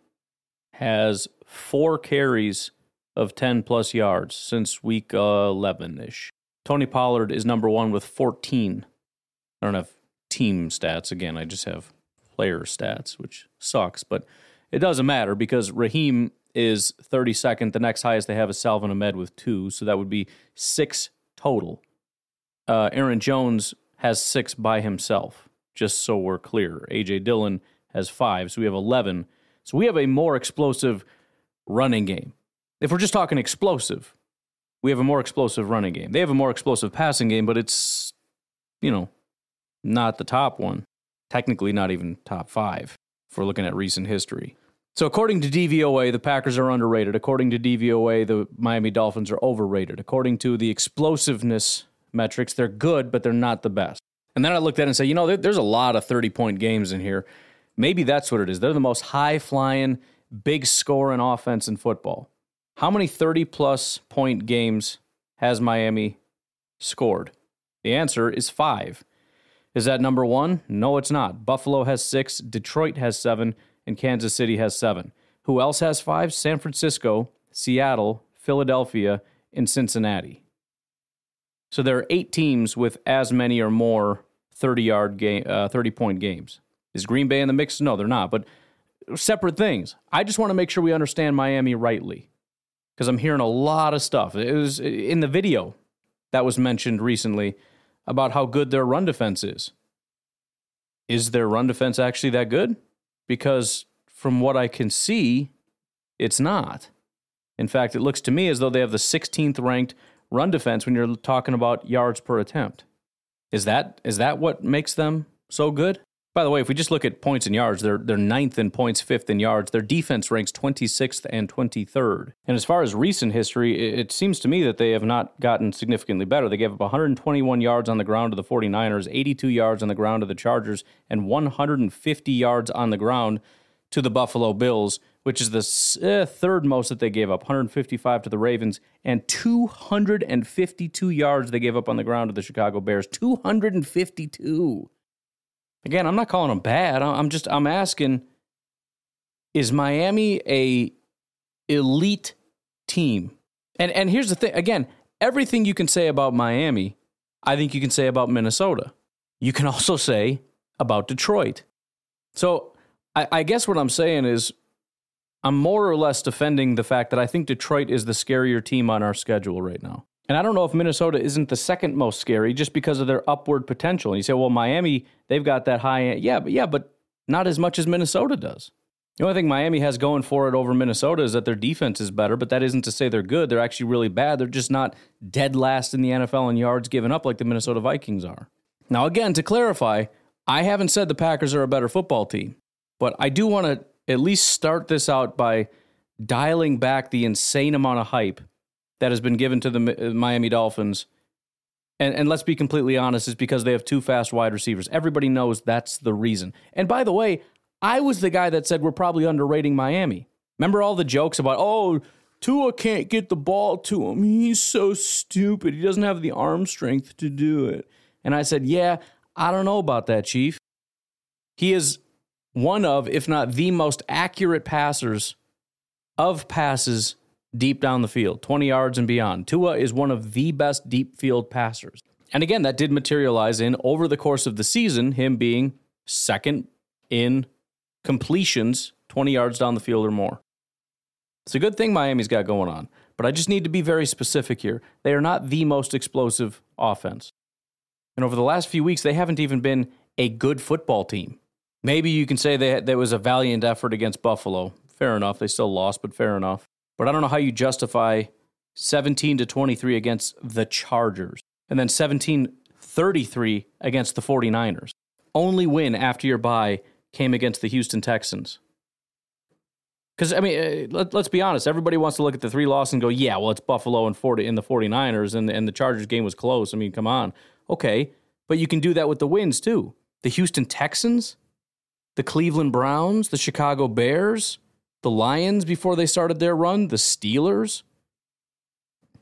has four carries of 10 plus yards since week 11 ish. Tony Pollard is number one with 14. I don't have team stats. Again, I just have player stats, which sucks, but it doesn't matter because Raheem is 32nd. The next highest they have is Salvon Ahmed with two, so that would be six total. Uh, Aaron Jones has six by himself, just so we're clear. A.J. Dillon has five, so we have 11. So we have a more explosive running game. If we're just talking explosive, we have a more explosive running game. They have a more explosive passing game, but it's, you know, not the top one. Technically, not even top five if we're looking at recent history. So, according to DVOA, the Packers are underrated. According to DVOA, the Miami Dolphins are overrated. According to the explosiveness metrics, they're good, but they're not the best. And then I looked at it and said, you know, there's a lot of 30 point games in here. Maybe that's what it is. They're the most high flying, big scoring offense in football. How many 30 plus point games has Miami scored? The answer is five. Is that number one? No, it's not. Buffalo has six, Detroit has seven, and Kansas City has seven. Who else has five? San Francisco, Seattle, Philadelphia, and Cincinnati. So there are eight teams with as many or more 30 yard game, uh, 30 point games. Is Green Bay in the mix? No, they're not. But separate things. I just want to make sure we understand Miami rightly because I'm hearing a lot of stuff. It was in the video that was mentioned recently about how good their run defense is. Is their run defense actually that good? Because from what I can see, it's not. In fact, it looks to me as though they have the 16th ranked run defense when you're talking about yards per attempt. Is that is that what makes them so good? By the way, if we just look at points and yards, they're they're ninth in points, fifth in yards. Their defense ranks 26th and 23rd. And as far as recent history, it, it seems to me that they have not gotten significantly better. They gave up 121 yards on the ground to the 49ers, 82 yards on the ground to the Chargers, and 150 yards on the ground to the Buffalo Bills, which is the uh, third most that they gave up 155 to the Ravens, and 252 yards they gave up on the ground to the Chicago Bears. 252. Again, I'm not calling them bad. I'm just I'm asking is Miami a elite team? And and here's the thing again, everything you can say about Miami, I think you can say about Minnesota. You can also say about Detroit. So I, I guess what I'm saying is I'm more or less defending the fact that I think Detroit is the scarier team on our schedule right now. And I don't know if Minnesota isn't the second most scary just because of their upward potential. And you say, well, Miami, they've got that high. end. Yeah, but yeah, but not as much as Minnesota does. The only thing Miami has going for it over Minnesota is that their defense is better, but that isn't to say they're good. They're actually really bad. They're just not dead last in the NFL in yards given up like the Minnesota Vikings are. Now, again, to clarify, I haven't said the Packers are a better football team, but I do want to at least start this out by dialing back the insane amount of hype that has been given to the uh, Miami Dolphins. And, and let's be completely honest, is because they have two fast wide receivers. Everybody knows that's the reason. And by the way, I was the guy that said we're probably underrating Miami. Remember all the jokes about, oh, Tua can't get the ball to him. He's so stupid. He doesn't have the arm strength to do it. And I said, yeah, I don't know about that, Chief. He is one of, if not the most accurate passers of passes deep down the field, 20 yards and beyond. Tua is one of the best deep field passers. And again, that did materialize in over the course of the season, him being second in completions 20 yards down the field or more. It's a good thing Miami's got going on, but I just need to be very specific here. They are not the most explosive offense. And over the last few weeks, they haven't even been a good football team. Maybe you can say that there was a valiant effort against Buffalo. Fair enough. They still lost, but fair enough. But I don't know how you justify 17 to 23 against the Chargers and then 17 33 against the 49ers. Only win after your bye came against the Houston Texans. Because, I mean, uh, let, us be honest. Everybody wants to look at the three losses and go, yeah, well, it's Buffalo and, 40, in the 49ers, and, and the Chargers game was close. I mean, come on. Okay. But you can do that with the wins, too. The Houston Texans? the Cleveland Browns, the Chicago Bears, the Lions before they started their run, the Steelers.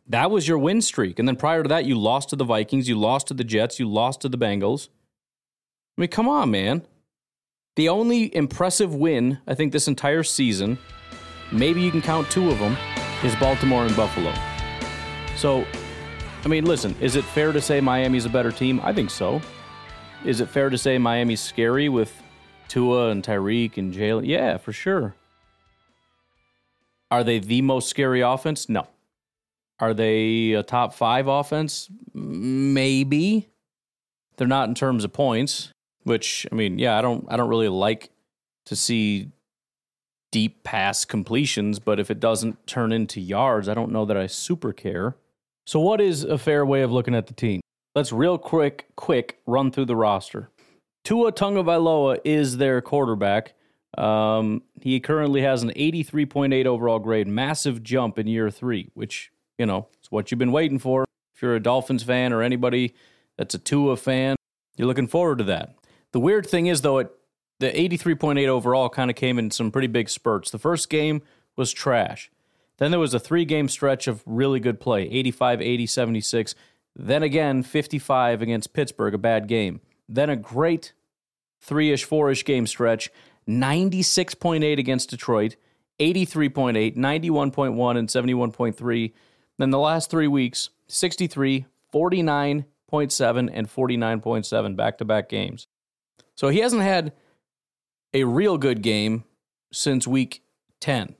That was your win streak. And then prior to that, you lost to the Vikings, you lost to the Jets, you lost to the Bengals. I mean, come on, man. The only impressive win, I think, this entire season, maybe you can count two of them, is Baltimore and Buffalo. So, I mean, listen, is it fair to say Miami's a better team? I think so. Is it fair to say Miami's scary with Tua and Tyreek and Jaylen? Yeah, for sure. Are they the most scary offense? No. Are they a top five offense? Maybe. They're not in terms of points, which I mean, yeah, I don't I don't really like to see deep pass completions, but if it doesn't turn into yards, I don't know that I super care. So what is a fair way of looking at the team? Let's real quick quick run through the roster. Tua Tagovailoa is their quarterback. Um, he currently has an 83.8 overall grade, massive jump in year three, which you know, it's what you've been waiting for. If you're a Dolphins fan or anybody that's a Tua fan, you're looking forward to that. The weird thing is, though, it, the 83.8 overall kind of came in some pretty big spurts. The first game was trash. Then there was a three game stretch of really good play 85, 80, 76. Then again, 55 against Pittsburgh, a bad game. Then a great three ish, four ish game stretch 96.8 against Detroit, 83.8, 91.1, and 71.3 then the last three weeks 63, 49.7, and 49.7 back to back games. So he hasn't had a real good game since week 10.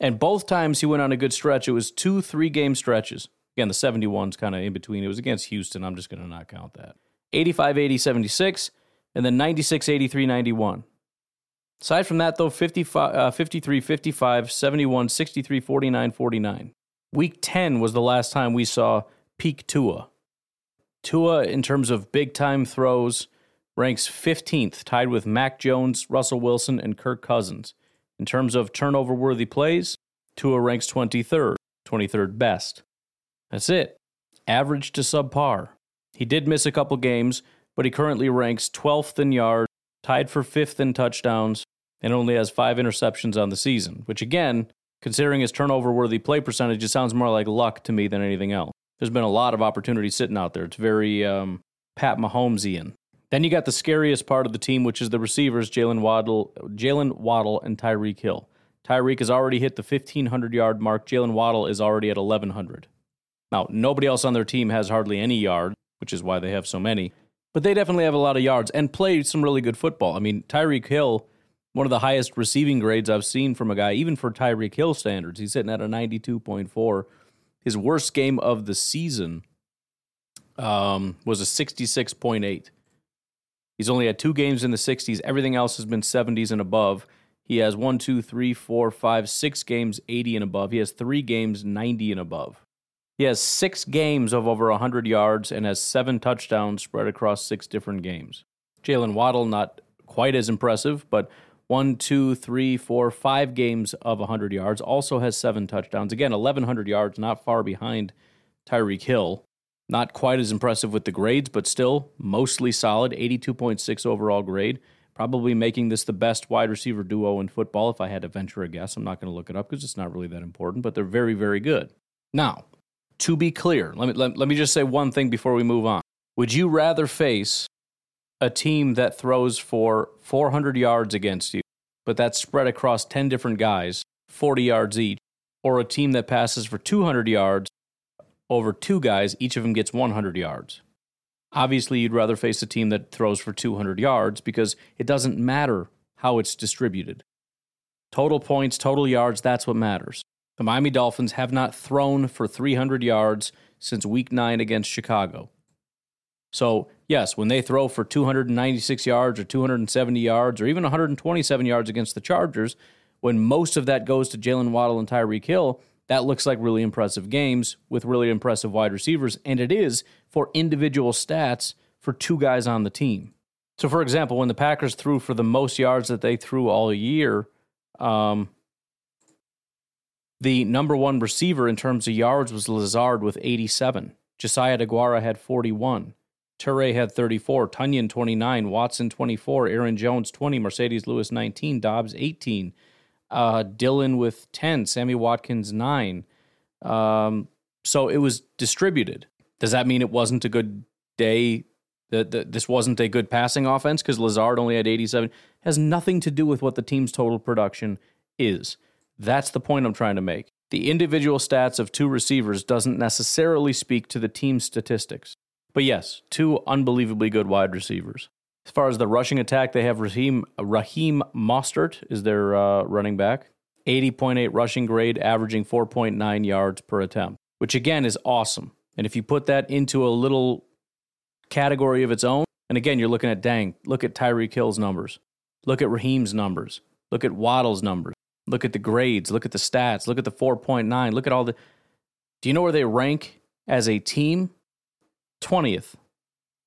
And both times he went on a good stretch, it was two three game stretches. Again, the 71's kind of in between. It was against Houston. I'm just going to not count that. 85 80 76, and then 96 83 91. Aside from that, though, 55, uh, 53 55, 71, 63 49 49. Week 10 was the last time we saw peak Tua. Tua, in terms of big time throws, ranks 15th, tied with Mac Jones, Russell Wilson, and Kirk Cousins. In terms of turnover worthy plays, Tua ranks 23rd, 23rd best. That's it. Average to subpar. He did miss a couple games, but he currently ranks 12th in yards, tied for 5th in touchdowns, and only has five interceptions on the season, which again Considering his turnover worthy play percentage, it sounds more like luck to me than anything else. There's been a lot of opportunity sitting out there. It's very um, Pat Mahomesian. Then you got the scariest part of the team, which is the receivers, Jaylen Waddle, Jaylen Waddle, and Tyreek Hill. Tyreek has already hit the 1,500 yard mark. Jaylen Waddle is already at 1,100. Now, nobody else on their team has hardly any yards, which is why they have so many. But they definitely have a lot of yards and play some really good football. I mean, Tyreek Hill one of the highest receiving grades I've seen from a guy, even for Tyreek Hill standards. He's sitting at a 92.4. His worst game of the season um, was a 66.8. He's only had two games in the 60s. Everything else has been 70s and above. He has one, two, three, four, five, six games 80 and above. He has three games 90 and above. He has six games of over 100 yards and has seven touchdowns spread across six different games. Jaylen Waddle, not quite as impressive, but one, two, three, four, five games of 100 yards. Also has seven touchdowns. Again, 1,100 yards, not far behind Tyreek Hill. Not quite as impressive with the grades, but still mostly solid. 82.6 overall grade. Probably making this the best wide receiver duo in football if I had to venture a guess. I'm not going to look it up because it's not really that important, but they're very, very good. Now, to be clear, let me, let, let me just say one thing before we move on. Would you rather face a team that throws for 400 yards against you, but that's spread across 10 different guys, 40 yards each, or a team that passes for 200 yards over two guys, each of them gets 100 yards. Obviously, you'd rather face a team that throws for 200 yards because it doesn't matter how it's distributed. Total points, total yards, that's what matters. The Miami Dolphins have not thrown for 300 yards since week nine against Chicago. So, yes, when they throw for 296 yards or 270 yards or even 127 yards against the Chargers, when most of that goes to Jaylen Waddle and Tyreek Hill, that looks like really impressive games with really impressive wide receivers. And it is for individual stats for two guys on the team. So, for example, when the Packers threw for the most yards that they threw all year, um, the number one receiver in terms of yards was Lazard with 87. Josiah Deguara had 41. Toure had 34, Tonyan 29, Watson 24, Aaron Jones 20, Marcedes Lewis 19, Doubs 18, uh, Dillon with 10, Sammy Watkins 9. Um, so it was distributed. Does that mean it wasn't a good day? That, that this wasn't a good passing offense because Lazard only had 87 has nothing to do with what the team's total production is. That's the point I'm trying to make. The individual stats of two receivers doesn't necessarily speak to the team's statistics. But yes, two unbelievably good wide receivers. As far as the rushing attack, they have Raheem, Raheem Mostert is their uh, running back. 80.8 rushing grade, averaging 4.9 yards per attempt, which again is awesome. And if you put that into a little category of its own, and again, you're looking at dang, look at Tyreek Hill's numbers, look at Raheem's numbers, look at Waddle's numbers, look at the grades, look at the stats, look at the 4.9, look at all the. Do you know where they rank as a team? 20th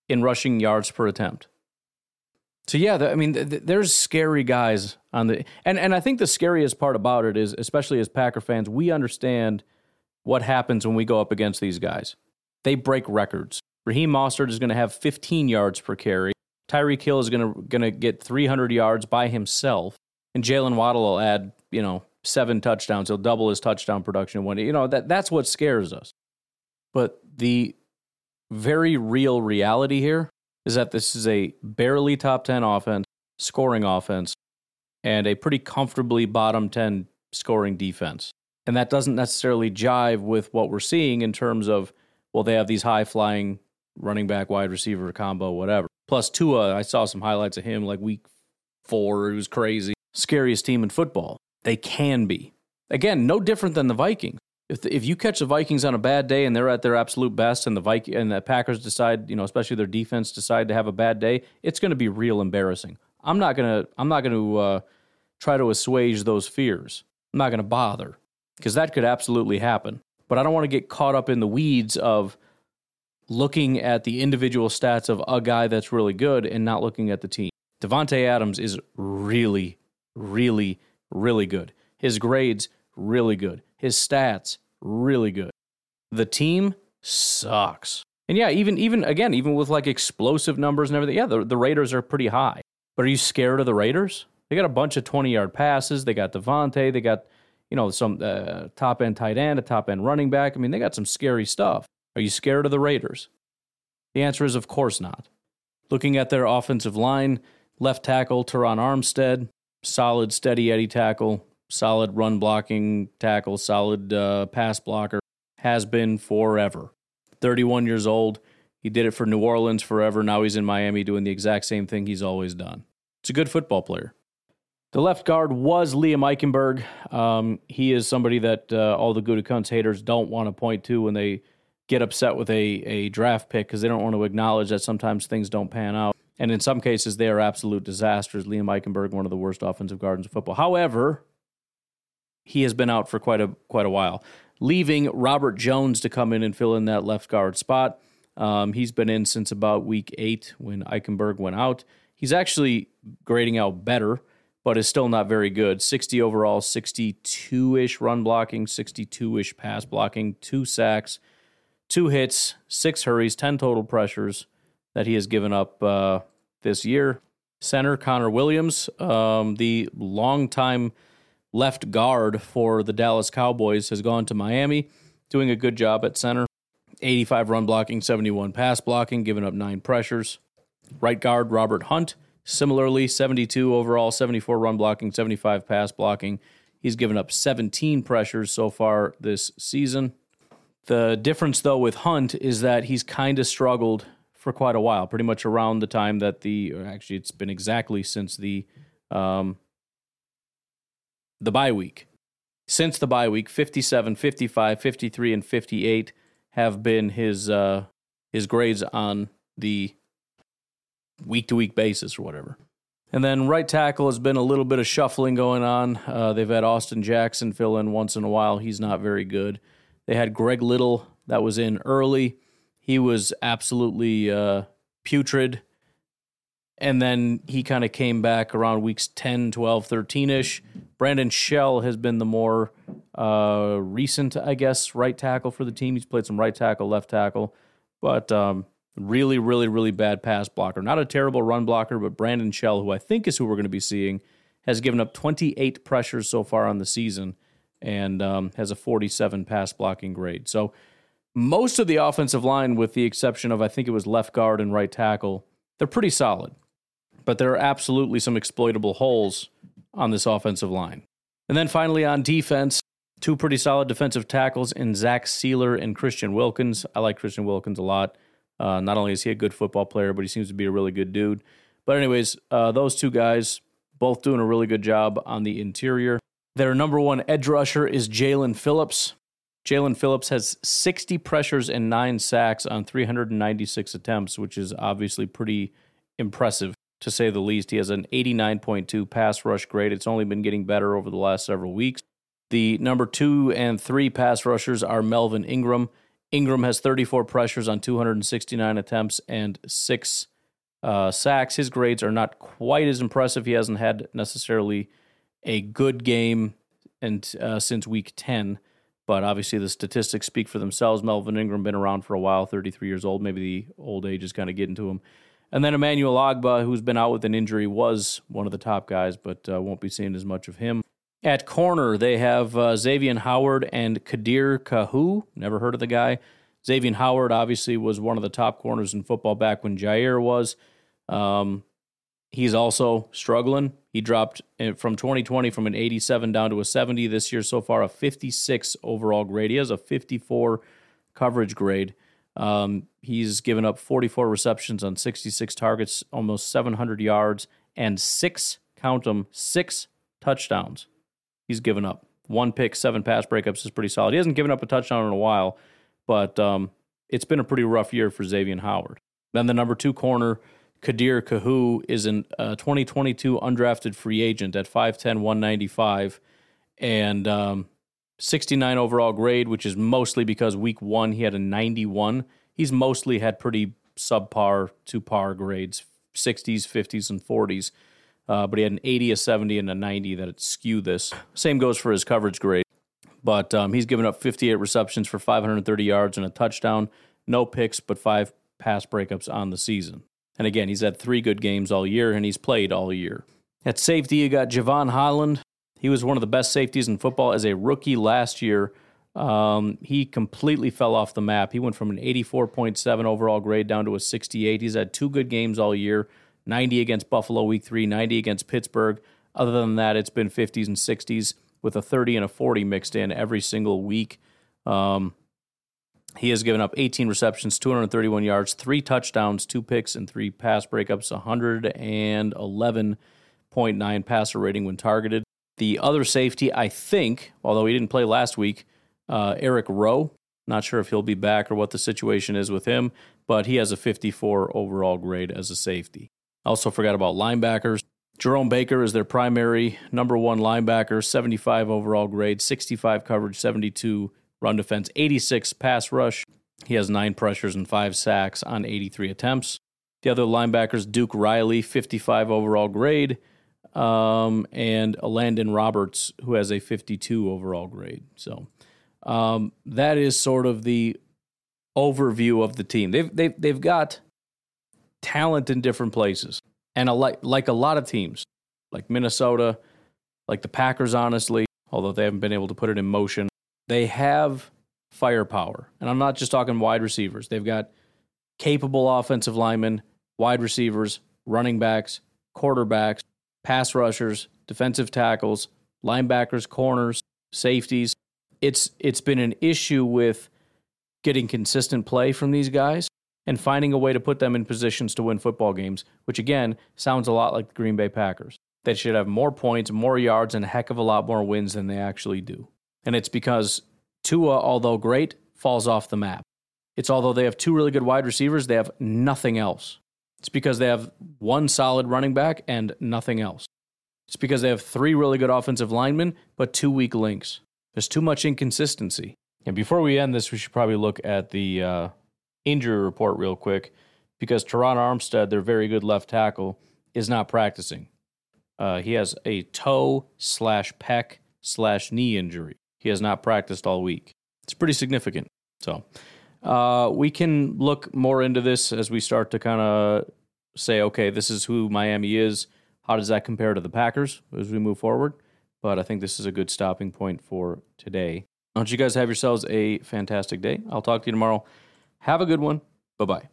in rushing yards per attempt. So yeah, the, I mean, the, there's scary guys on the and and I think the scariest part about it is, especially as Packer fans, we understand what happens when we go up against these guys. They break records. Raheem Mostert is going to have 15 yards per carry. Tyreek Hill is going to going to get 300 yards by himself, and Jaylen Waddle will add, you know, seven touchdowns. He'll double his touchdown production when you know that that's what scares us. But the very real reality here is that this is a barely top 10 offense, scoring offense, and a pretty comfortably bottom 10 scoring defense. And that doesn't necessarily jive with what we're seeing in terms of, well, they have these high flying running back, wide receiver combo, whatever. Plus, Tua, I saw some highlights of him like week four. It was crazy. Scariest team in football. They can be. Again, no different than the Vikings if the, if you catch the Vikings on a bad day and they're at their absolute best, and the Viking and the Packers decide, you know, especially their defense decide to have a bad day, it's going to be real embarrassing. I'm not gonna I'm not gonna uh, try to assuage those fears. I'm not gonna bother because that could absolutely happen. But I don't want to get caught up in the weeds of looking at the individual stats of a guy that's really good and not looking at the team. Davante Adams is really, really, really good. His grades really good. His stats, really good. The team sucks. And yeah, even even again, even with like explosive numbers and everything, yeah, the, the Raiders are pretty high. But are you scared of the Raiders? They got a bunch of 20 yard passes. They got Davante. They got, you know, some uh, top end tight end, a top end running back. I mean, they got some scary stuff. Are you scared of the Raiders? The answer is, of course not. Looking at their offensive line, left tackle, Terron Armstead, solid, steady Eddie tackle solid run blocking tackle, solid uh, pass blocker, has been forever. 31 years old. He did it for New Orleans forever. Now he's in Miami doing the exact same thing he's always done. It's a good football player. The left guard was Liam Eichenberg. Um, he is somebody that uh, all the Gutekunst haters don't want to point to when they get upset with a, a draft pick because they don't want to acknowledge that sometimes things don't pan out. And in some cases, they are absolute disasters. Liam Eichenberg, one of the worst offensive guards in football. However, he has been out for quite a quite a while, leaving Robert Jones to come in and fill in that left guard spot. Um, he's been in since about week eight when Eichenberg went out. He's actually grading out better, but is still not very good. 60 overall, 62 ish run blocking, 62 ish pass blocking, two sacks, two hits, six hurries, 10 total pressures that he has given up uh, this year. Center Connor Williams, um, the longtime left guard for the Dallas Cowboys, has gone to Miami, doing a good job at center. 85 run blocking, 71 pass blocking, giving up nine pressures. Right guard Robert Hunt, similarly 72 overall, 74 run blocking, 75 pass blocking. He's given up 17 pressures so far this season. The difference, though, with Hunt is that he's kind of struggled for quite a while, pretty much around the time that the, actually, it's been exactly since the um, the bye week. Since the bye week, 57, 55, 53, and 58 have been his uh, his grades on the week to week basis or whatever. And then right tackle has been a little bit of shuffling going on. Uh, they've had Austin Jackson fill in once in a while. He's not very good. They had Greg Little that was in early. He was absolutely uh, putrid and then he kind of came back around weeks 10, 12, 13 ish. Brandon Shell has been the more uh, recent, I guess, right tackle for the team. He's played some right tackle, left tackle, but um, Really, really, really bad pass blocker. Not a terrible run blocker, but Brandon Shell, who I think is who we're going to be seeing, has given up 28 pressures so far on the season and um, has a 47 pass blocking grade. So most of the offensive line, with the exception of I think it was left guard and right tackle, they're pretty solid. But there are absolutely some exploitable holes on this offensive line. And then finally on defense, two pretty solid defensive tackles in Zach Sieler and Christian Wilkins. I like Christian Wilkins a lot. Uh, not only is he a good football player, but he seems to be a really good dude. But anyways, uh, those two guys both doing a really good job on the interior. Their number one edge rusher is Jaelan Phillips. Jaelan Phillips has 60 pressures and nine sacks on 396 attempts, which is obviously pretty impressive to say the least. He has an 89.2 pass rush grade. It's only been getting better over the last several weeks. The number two and three pass rushers are Melvin Ingram. Ingram has 34 pressures on 269 attempts and six uh, sacks. His grades are not quite as impressive. He hasn't had necessarily a good game and uh, since week 10, but obviously the statistics speak for themselves. Melvin Ingram been around for a while, 33 years old. Maybe the old age is kind of getting to him. And then Emmanuel Ogbah, who's been out with an injury, was one of the top guys, but uh, won't be seeing as much of him. At corner, they have uh, Xavier Howard and Kader Kohou. Never heard of the guy. Xavier Howard obviously was one of the top corners in football back when Jair was. Um, he's also struggling. He dropped uh, from 2020 from an 87 down to a 70 this year so far, a 56 overall grade. He has a 54 coverage grade. Um, he's given up 44 receptions on 66 targets, almost 700 yards, and six, count them, six touchdowns. He's given up one pick, seven pass breakups is pretty solid. He hasn't given up a touchdown in a while, but um, it's been a pretty rough year for Xavier Howard. Then the number two corner, Kader Kohou, is a uh, 2022 undrafted free agent at 5'10, 195, and um, 69 overall grade, which is mostly because week one he had a 91. He's mostly had pretty subpar to par grades, 60s, 50s, and 40s. Uh, but he had an 80, a 70, and a 90 that skew this. Same goes for his coverage grade. But um, he's given up 58 receptions for 530 yards and a touchdown, no picks, but five pass breakups on the season. And again, he's had three good games all year, and he's played all year. At safety, you got Jevon Holland, he was one of the best safeties in football as a rookie last year. Um, he completely fell off the map. He went from an 84.7 overall grade down to a 68. He's had two good games all year 90 against Buffalo week three, 90 against Pittsburgh. Other than that, it's been 50s and 60s with a 30 and a 40 mixed in every single week. Um, he has given up 18 receptions, 231 yards, three touchdowns, two picks, and three pass breakups, 111.9 passer rating when targeted. The other safety, I think, although he didn't play last week, uh, Eric Rowe. Not sure if he'll be back or what the situation is with him, but he has a 54 overall grade as a safety. Also forgot about linebackers. Jerome Baker is their primary number one linebacker, 75 overall grade, 65 coverage, 72 run defense, 86 pass rush. He has nine pressures and five sacks on 83 attempts. The other linebackers, Duke Riley, 55 overall grade, um, and Landon Roberts, who has a 52 overall grade. So um, that is sort of the overview of the team. They've they've they've got talent in different places, and a, like like a lot of teams, like Minnesota, like the Packers, honestly, although they haven't been able to put it in motion, they have firepower, and I'm not just talking wide receivers. They've got capable offensive linemen, wide receivers, running backs, quarterbacks, pass rushers, defensive tackles, linebackers, corners, safeties. It's it's been an issue with getting consistent play from these guys and finding a way to put them in positions to win football games, which again sounds a lot like the Green Bay Packers. They should have more points, more yards, and a heck of a lot more wins than they actually do. And it's because Tua, although great, falls off the map. It's although they have two really good wide receivers, they have nothing else. It's because they have one solid running back and nothing else. It's because they have three really good offensive linemen, but two weak links. There's too much inconsistency. And before we end this, we should probably look at the uh, injury report real quick because Terron Armstead, their very good left tackle, is not practicing. Uh, he has a toe slash pec slash knee injury. He has not practiced all week. It's pretty significant. So, Uh, we can look more into this as we start to kind of say, okay, this is who Miami is. How does that compare to the Packers as we move forward? But I think this is a good stopping point for today. Don't you guys have yourselves a fantastic day? I'll talk to you tomorrow. Have a good one. Bye bye.